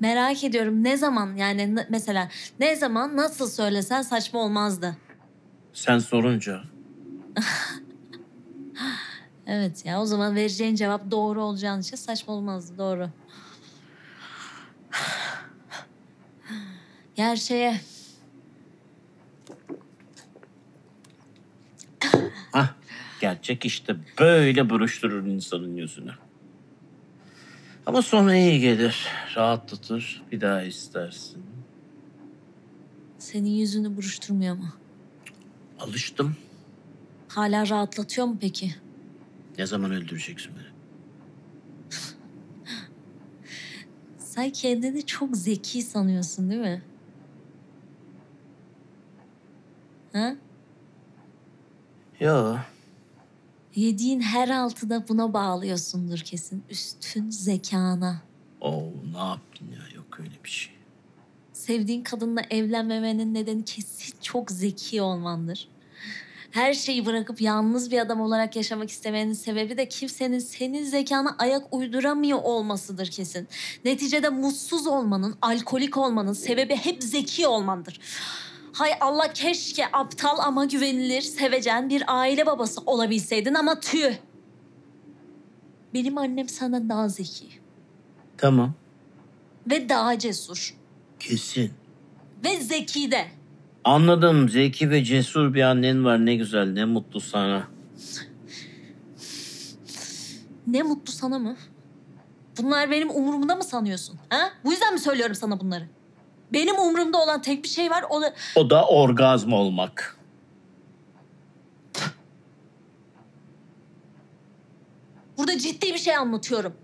S1: Merak ediyorum ne zaman yani mesela ne zaman nasıl söylesen saçma olmazdı.
S2: Sen sorunca.
S1: Evet ya o zaman vereceğin cevap doğru olacağın için saçma olmazdı doğru. Gerçeğe.
S2: Hah, gerçek işte böyle buruşturur insanın yüzünü. Ama sonra iyi gelir, rahatlatır, bir daha istersin.
S1: Senin yüzünü buruşturmuyor mu?
S2: Alıştım.
S1: Hala rahatlatıyor mu peki?
S2: Ne zaman öldüreceksin beni?
S1: Sen kendini çok zeki sanıyorsun değil mi? Ha?
S2: Yo.
S1: Yediğin her altıda buna bağlıyorsundur kesin. Üstün zekana.
S2: Oo ne yaptın ya yok öyle bir şey.
S1: Sevdiğin kadınla evlenmemenin nedeni kesin çok zeki olmandır her şeyi bırakıp yalnız bir adam olarak yaşamak istemenin sebebi de kimsenin senin zekana ayak uyduramıyor olmasıdır kesin. Neticede mutsuz olmanın, alkolik olmanın sebebi hep zeki olmandır. Hay Allah keşke aptal ama güvenilir, sevecen bir aile babası olabilseydin ama tüy. Benim annem sana daha zeki
S2: Tamam.
S1: ve daha cesur
S2: Kesin.
S1: ve zeki de.
S2: Anladım. Zeki ve cesur bir annen var. Ne güzel. Ne mutlu sana.
S1: Ne mutlu sana mı? Bunlar benim umurumda mı sanıyorsun? Ha? Bu yüzden mi söylüyorum sana bunları? Benim umurumda olan tek bir şey var. O da,
S2: O da orgazm olmak.
S1: burada ciddi bir şey anlatıyorum.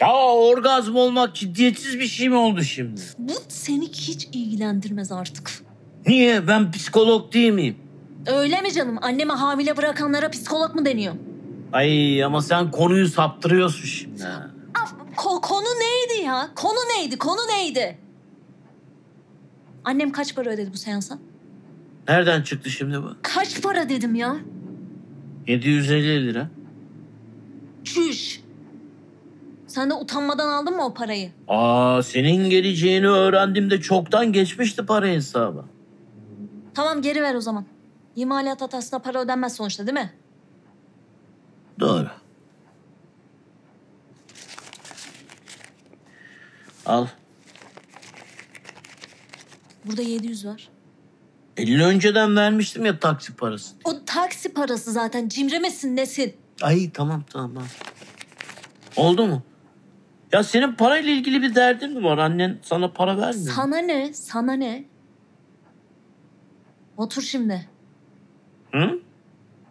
S2: Ya orgazm olmak ciddiyetsiz bir şey mi oldu şimdi?
S1: Bu seni hiç ilgilendirmez artık.
S2: Niye? Ben psikolog değil miyim?
S1: Öyle mi canım? Anneme hamile bırakanlara psikolog mu deniyor?
S2: Ay ama sen konuyu saptırıyorsun şimdi. Af,
S1: ko- konu neydi ya? Konu neydi? Konu neydi? Annem kaç para ödedi bu seansa?
S2: Nereden çıktı şimdi bu?
S1: Kaç para dedim ya?
S2: 750 lira.
S1: Çüş. Sen de utanmadan aldın mı o parayı?
S2: Aa senin geleceğini öğrendim de çoktan geçmişti para hesabı.
S1: Tamam geri ver o zaman. İmalat hatasına para ödenmez sonuçta değil mi?
S2: Doğru. Al.
S1: Burada 700 var.
S2: 50 önceden vermiştim ya taksi parası.
S1: O taksi parası zaten cimremesin nesin?
S2: Ay tamam tamam. Oldu mu? Ya senin parayla ilgili bir derdin mi var? Annen sana para vermiyor.
S1: Sana ne? Sana ne? Otur şimdi.
S2: Hı?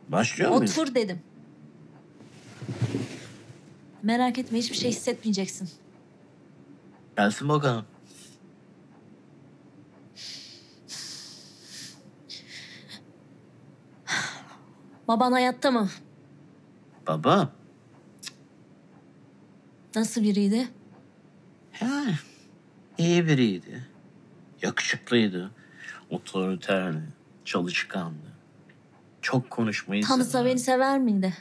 S2: Başlıyor muyuz?
S1: Otur dedim. Merak etme hiçbir şey hissetmeyeceksin.
S2: Gelsin bakalım.
S1: Baban hayatta mı?
S2: Baba?
S1: Nasıl biriydi?
S2: He, iyi biriydi. Yakışıklıydı otoriter, çalışkan. Çok konuşmayı
S1: Tanrı sever. beni sever miydi?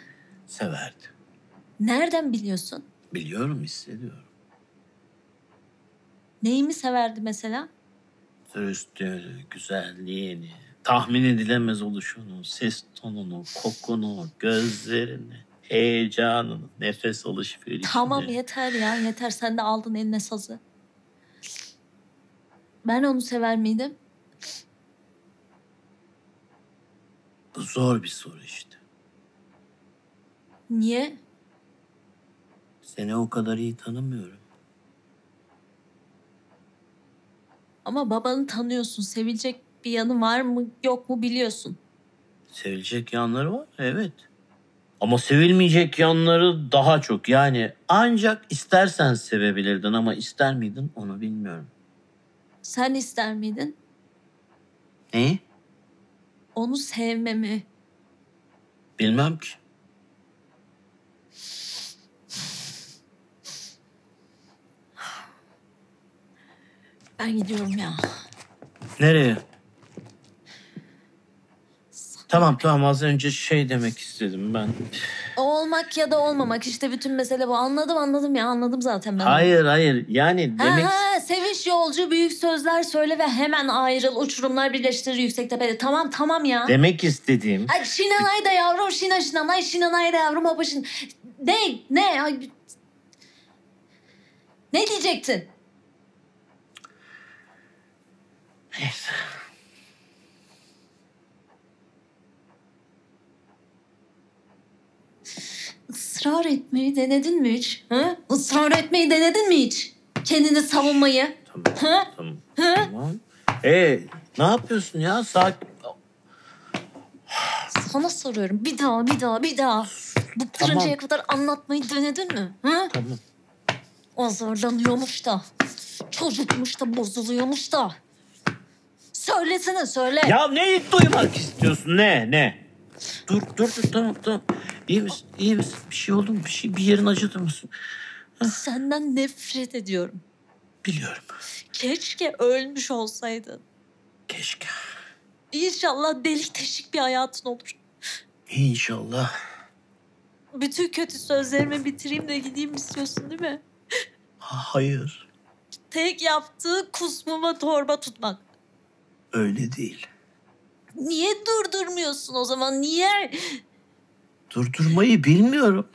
S2: Severdi.
S1: Nereden biliyorsun?
S2: Biliyorum, hissediyorum.
S1: Neyimi severdi mesela?
S2: Dürüstlüğünü, güzelliğini, tahmin edilemez oluşunu, ses tonunu, kokunu, gözlerini, heyecanını, nefes alışverişini.
S1: Tamam yeter ya yeter sen de aldın eline sazı. Ben onu sever miydim?
S2: Bu zor bir soru işte.
S1: Niye?
S2: Seni o kadar iyi tanımıyorum.
S1: Ama babanı tanıyorsun. Sevilecek bir yanı var mı yok mu biliyorsun.
S2: Sevilecek yanları var evet. Ama sevilmeyecek yanları daha çok. Yani ancak istersen sevebilirdin ama ister miydin onu bilmiyorum.
S1: Sen ister miydin?
S2: Neyi?
S1: Onu sevmemi.
S2: Bilmem ki.
S1: Ben gidiyorum ya.
S2: Nereye? Tamam tamam az önce şey demek istedim ben.
S1: Olmak ya da olmamak işte bütün mesele bu. Anladım anladım ya anladım zaten
S2: ben. Hayır hayır yani
S1: Ha, demek ha, yolcu büyük sözler söyle ve hemen ayrıl. Uçurumlar birleştirir tepede Tamam tamam ya.
S2: Demek istediğim Ay, Şinanay
S1: da yavrum Şina Şinanay Şinanay da yavrum Abaşın. Ne ne? Ay, ne diyecektin?
S2: neyse.
S1: Israr etmeyi denedin mi hiç? Ha? Israr etmeyi denedin mi hiç? Kendini savunmayı. Tamam. tamam.
S2: tamam. Ee, ne yapıyorsun ya? Sak.
S1: Sana soruyorum. Bir daha, bir daha, bir daha. Bu Bıktırıncaya kadar anlatmayı denedin mi? Hı? Tamam. O zorlanıyormuş da. Çocukmuş da bozuluyormuş da. Söylesene söyle.
S2: Ya neyi duymak istiyorsun? Ne? Ne? Dur dur dur tamam tamam. İyi misin? İyi misin? Bir şey oldu mu? Bir, şey, bir yerin acıdı mısın?
S1: Senden nefret ediyorum.
S2: Biliyorum.
S1: Keşke ölmüş olsaydın.
S2: Keşke.
S1: İnşallah delik deşik bir hayatın olur.
S2: İnşallah.
S1: Bütün kötü sözlerimi bitireyim de gideyim istiyorsun değil mi?
S2: Hayır.
S1: Tek yaptığı kusmuma torba tutmak.
S2: Öyle değil.
S1: Niye durdurmuyorsun o zaman? Niye?
S2: Durdurmayı bilmiyorum.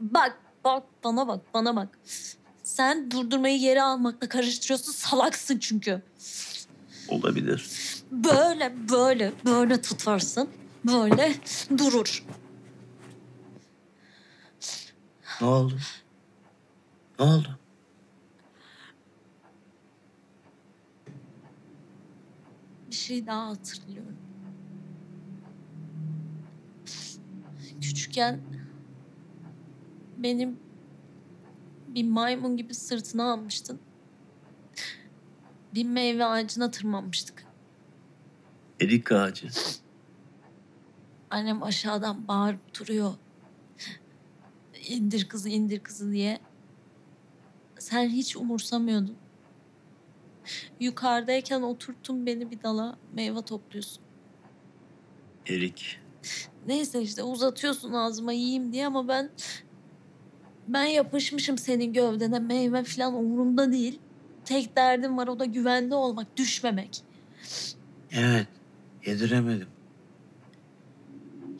S1: Bak, bak bana bak, bana bak sen durdurmayı yere almakla karıştırıyorsun. Salaksın çünkü.
S2: Olabilir.
S1: Böyle böyle böyle tutarsın. Böyle durur.
S2: Ne oldu? Ne oldu?
S1: Bir şey daha hatırlıyorum. Küçükken benim bir maymun gibi sırtına almıştın. Bir meyve ağacına tırmanmıştık.
S2: Erik ağacı.
S1: Annem aşağıdan bağırıp duruyor. İndir kızı indir kızı diye. Sen hiç umursamıyordun. Yukarıdayken oturttun beni bir dala meyve topluyorsun.
S2: Erik.
S1: Neyse işte uzatıyorsun ağzıma yiyeyim diye ama ben ben yapışmışım senin gövdene meyve falan umurumda değil. Tek derdim var o da güvende olmak, düşmemek.
S2: Evet, yediremedim.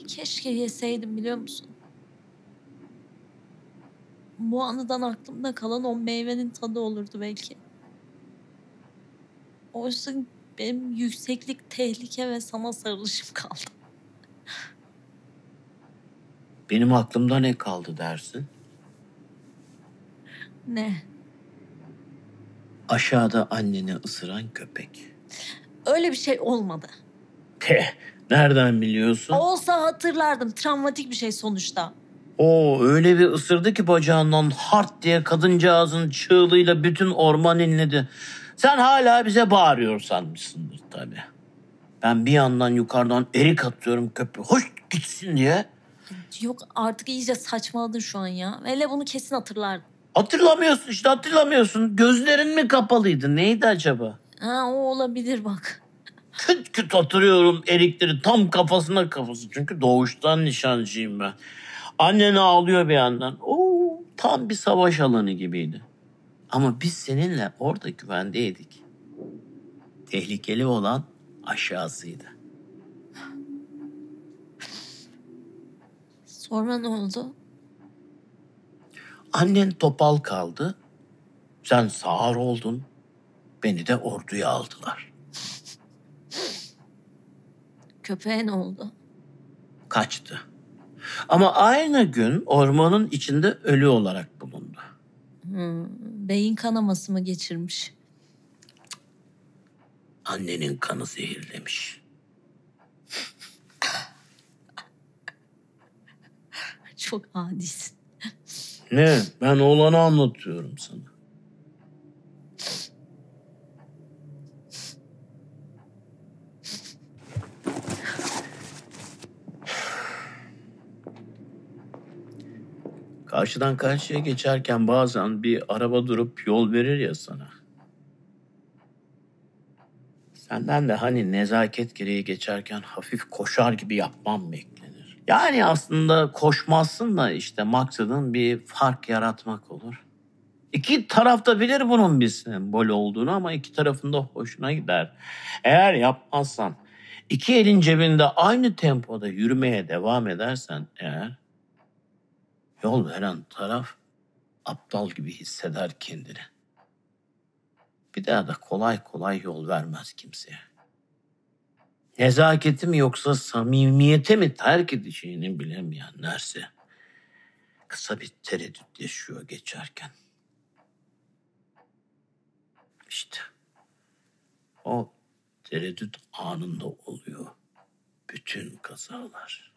S1: Keşke yeseydim biliyor musun? Bu anıdan aklımda kalan o meyvenin tadı olurdu belki. Oysa benim yükseklik, tehlike ve sana sarılışım kaldı.
S2: Benim aklımda ne kaldı dersin?
S1: Ne?
S2: Aşağıda anneni ısıran köpek.
S1: Öyle bir şey olmadı.
S2: Teh, nereden biliyorsun?
S1: Olsa hatırlardım. Travmatik bir şey sonuçta.
S2: O öyle bir ısırdı ki bacağından hart diye kadıncağızın çığlığıyla bütün orman inledi. Sen hala bize bağırıyor sanmışsındır tabii. Ben bir yandan yukarıdan erik atıyorum köpüğü. Hoş gitsin diye.
S1: Yok artık iyice saçmaladın şu an ya. Hele bunu kesin hatırlardın.
S2: Hatırlamıyorsun işte hatırlamıyorsun. Gözlerin mi kapalıydı? Neydi acaba?
S1: Ha o olabilir bak.
S2: Küt küt hatırlıyorum erikleri tam kafasına kafası. Çünkü doğuştan nişancıyım ben. Annen ağlıyor bir yandan. Oo, tam bir savaş alanı gibiydi. Ama biz seninle orada güvendeydik. Tehlikeli olan aşağısıydı.
S1: Sorma ne oldu?
S2: Annen topal kaldı. Sen sağır oldun. Beni de orduya aldılar.
S1: Köpeğin oldu?
S2: Kaçtı. Ama aynı gün ormanın içinde ölü olarak bulundu.
S1: Hmm, beyin kanaması mı geçirmiş?
S2: Annenin kanı zehirlemiş.
S1: Çok adisin.
S2: Ne? Ben olanı anlatıyorum sana. Karşıdan karşıya geçerken bazen bir araba durup yol verir ya sana. Senden de hani nezaket gereği geçerken hafif koşar gibi yapmam bekliyor. Yani aslında koşmazsın da işte maksadın bir fark yaratmak olur. İki taraf da bilir bunun bir sembol olduğunu ama iki tarafında hoşuna gider. Eğer yapmazsan, iki elin cebinde aynı tempoda yürümeye devam edersen eğer, yol veren taraf aptal gibi hisseder kendini. Bir daha da kolay kolay yol vermez kimseye nezaketi mi yoksa samimiyete mi terk edeceğini bilemeyenlerse kısa bir tereddüt yaşıyor geçerken. İşte o tereddüt anında oluyor bütün kazalar.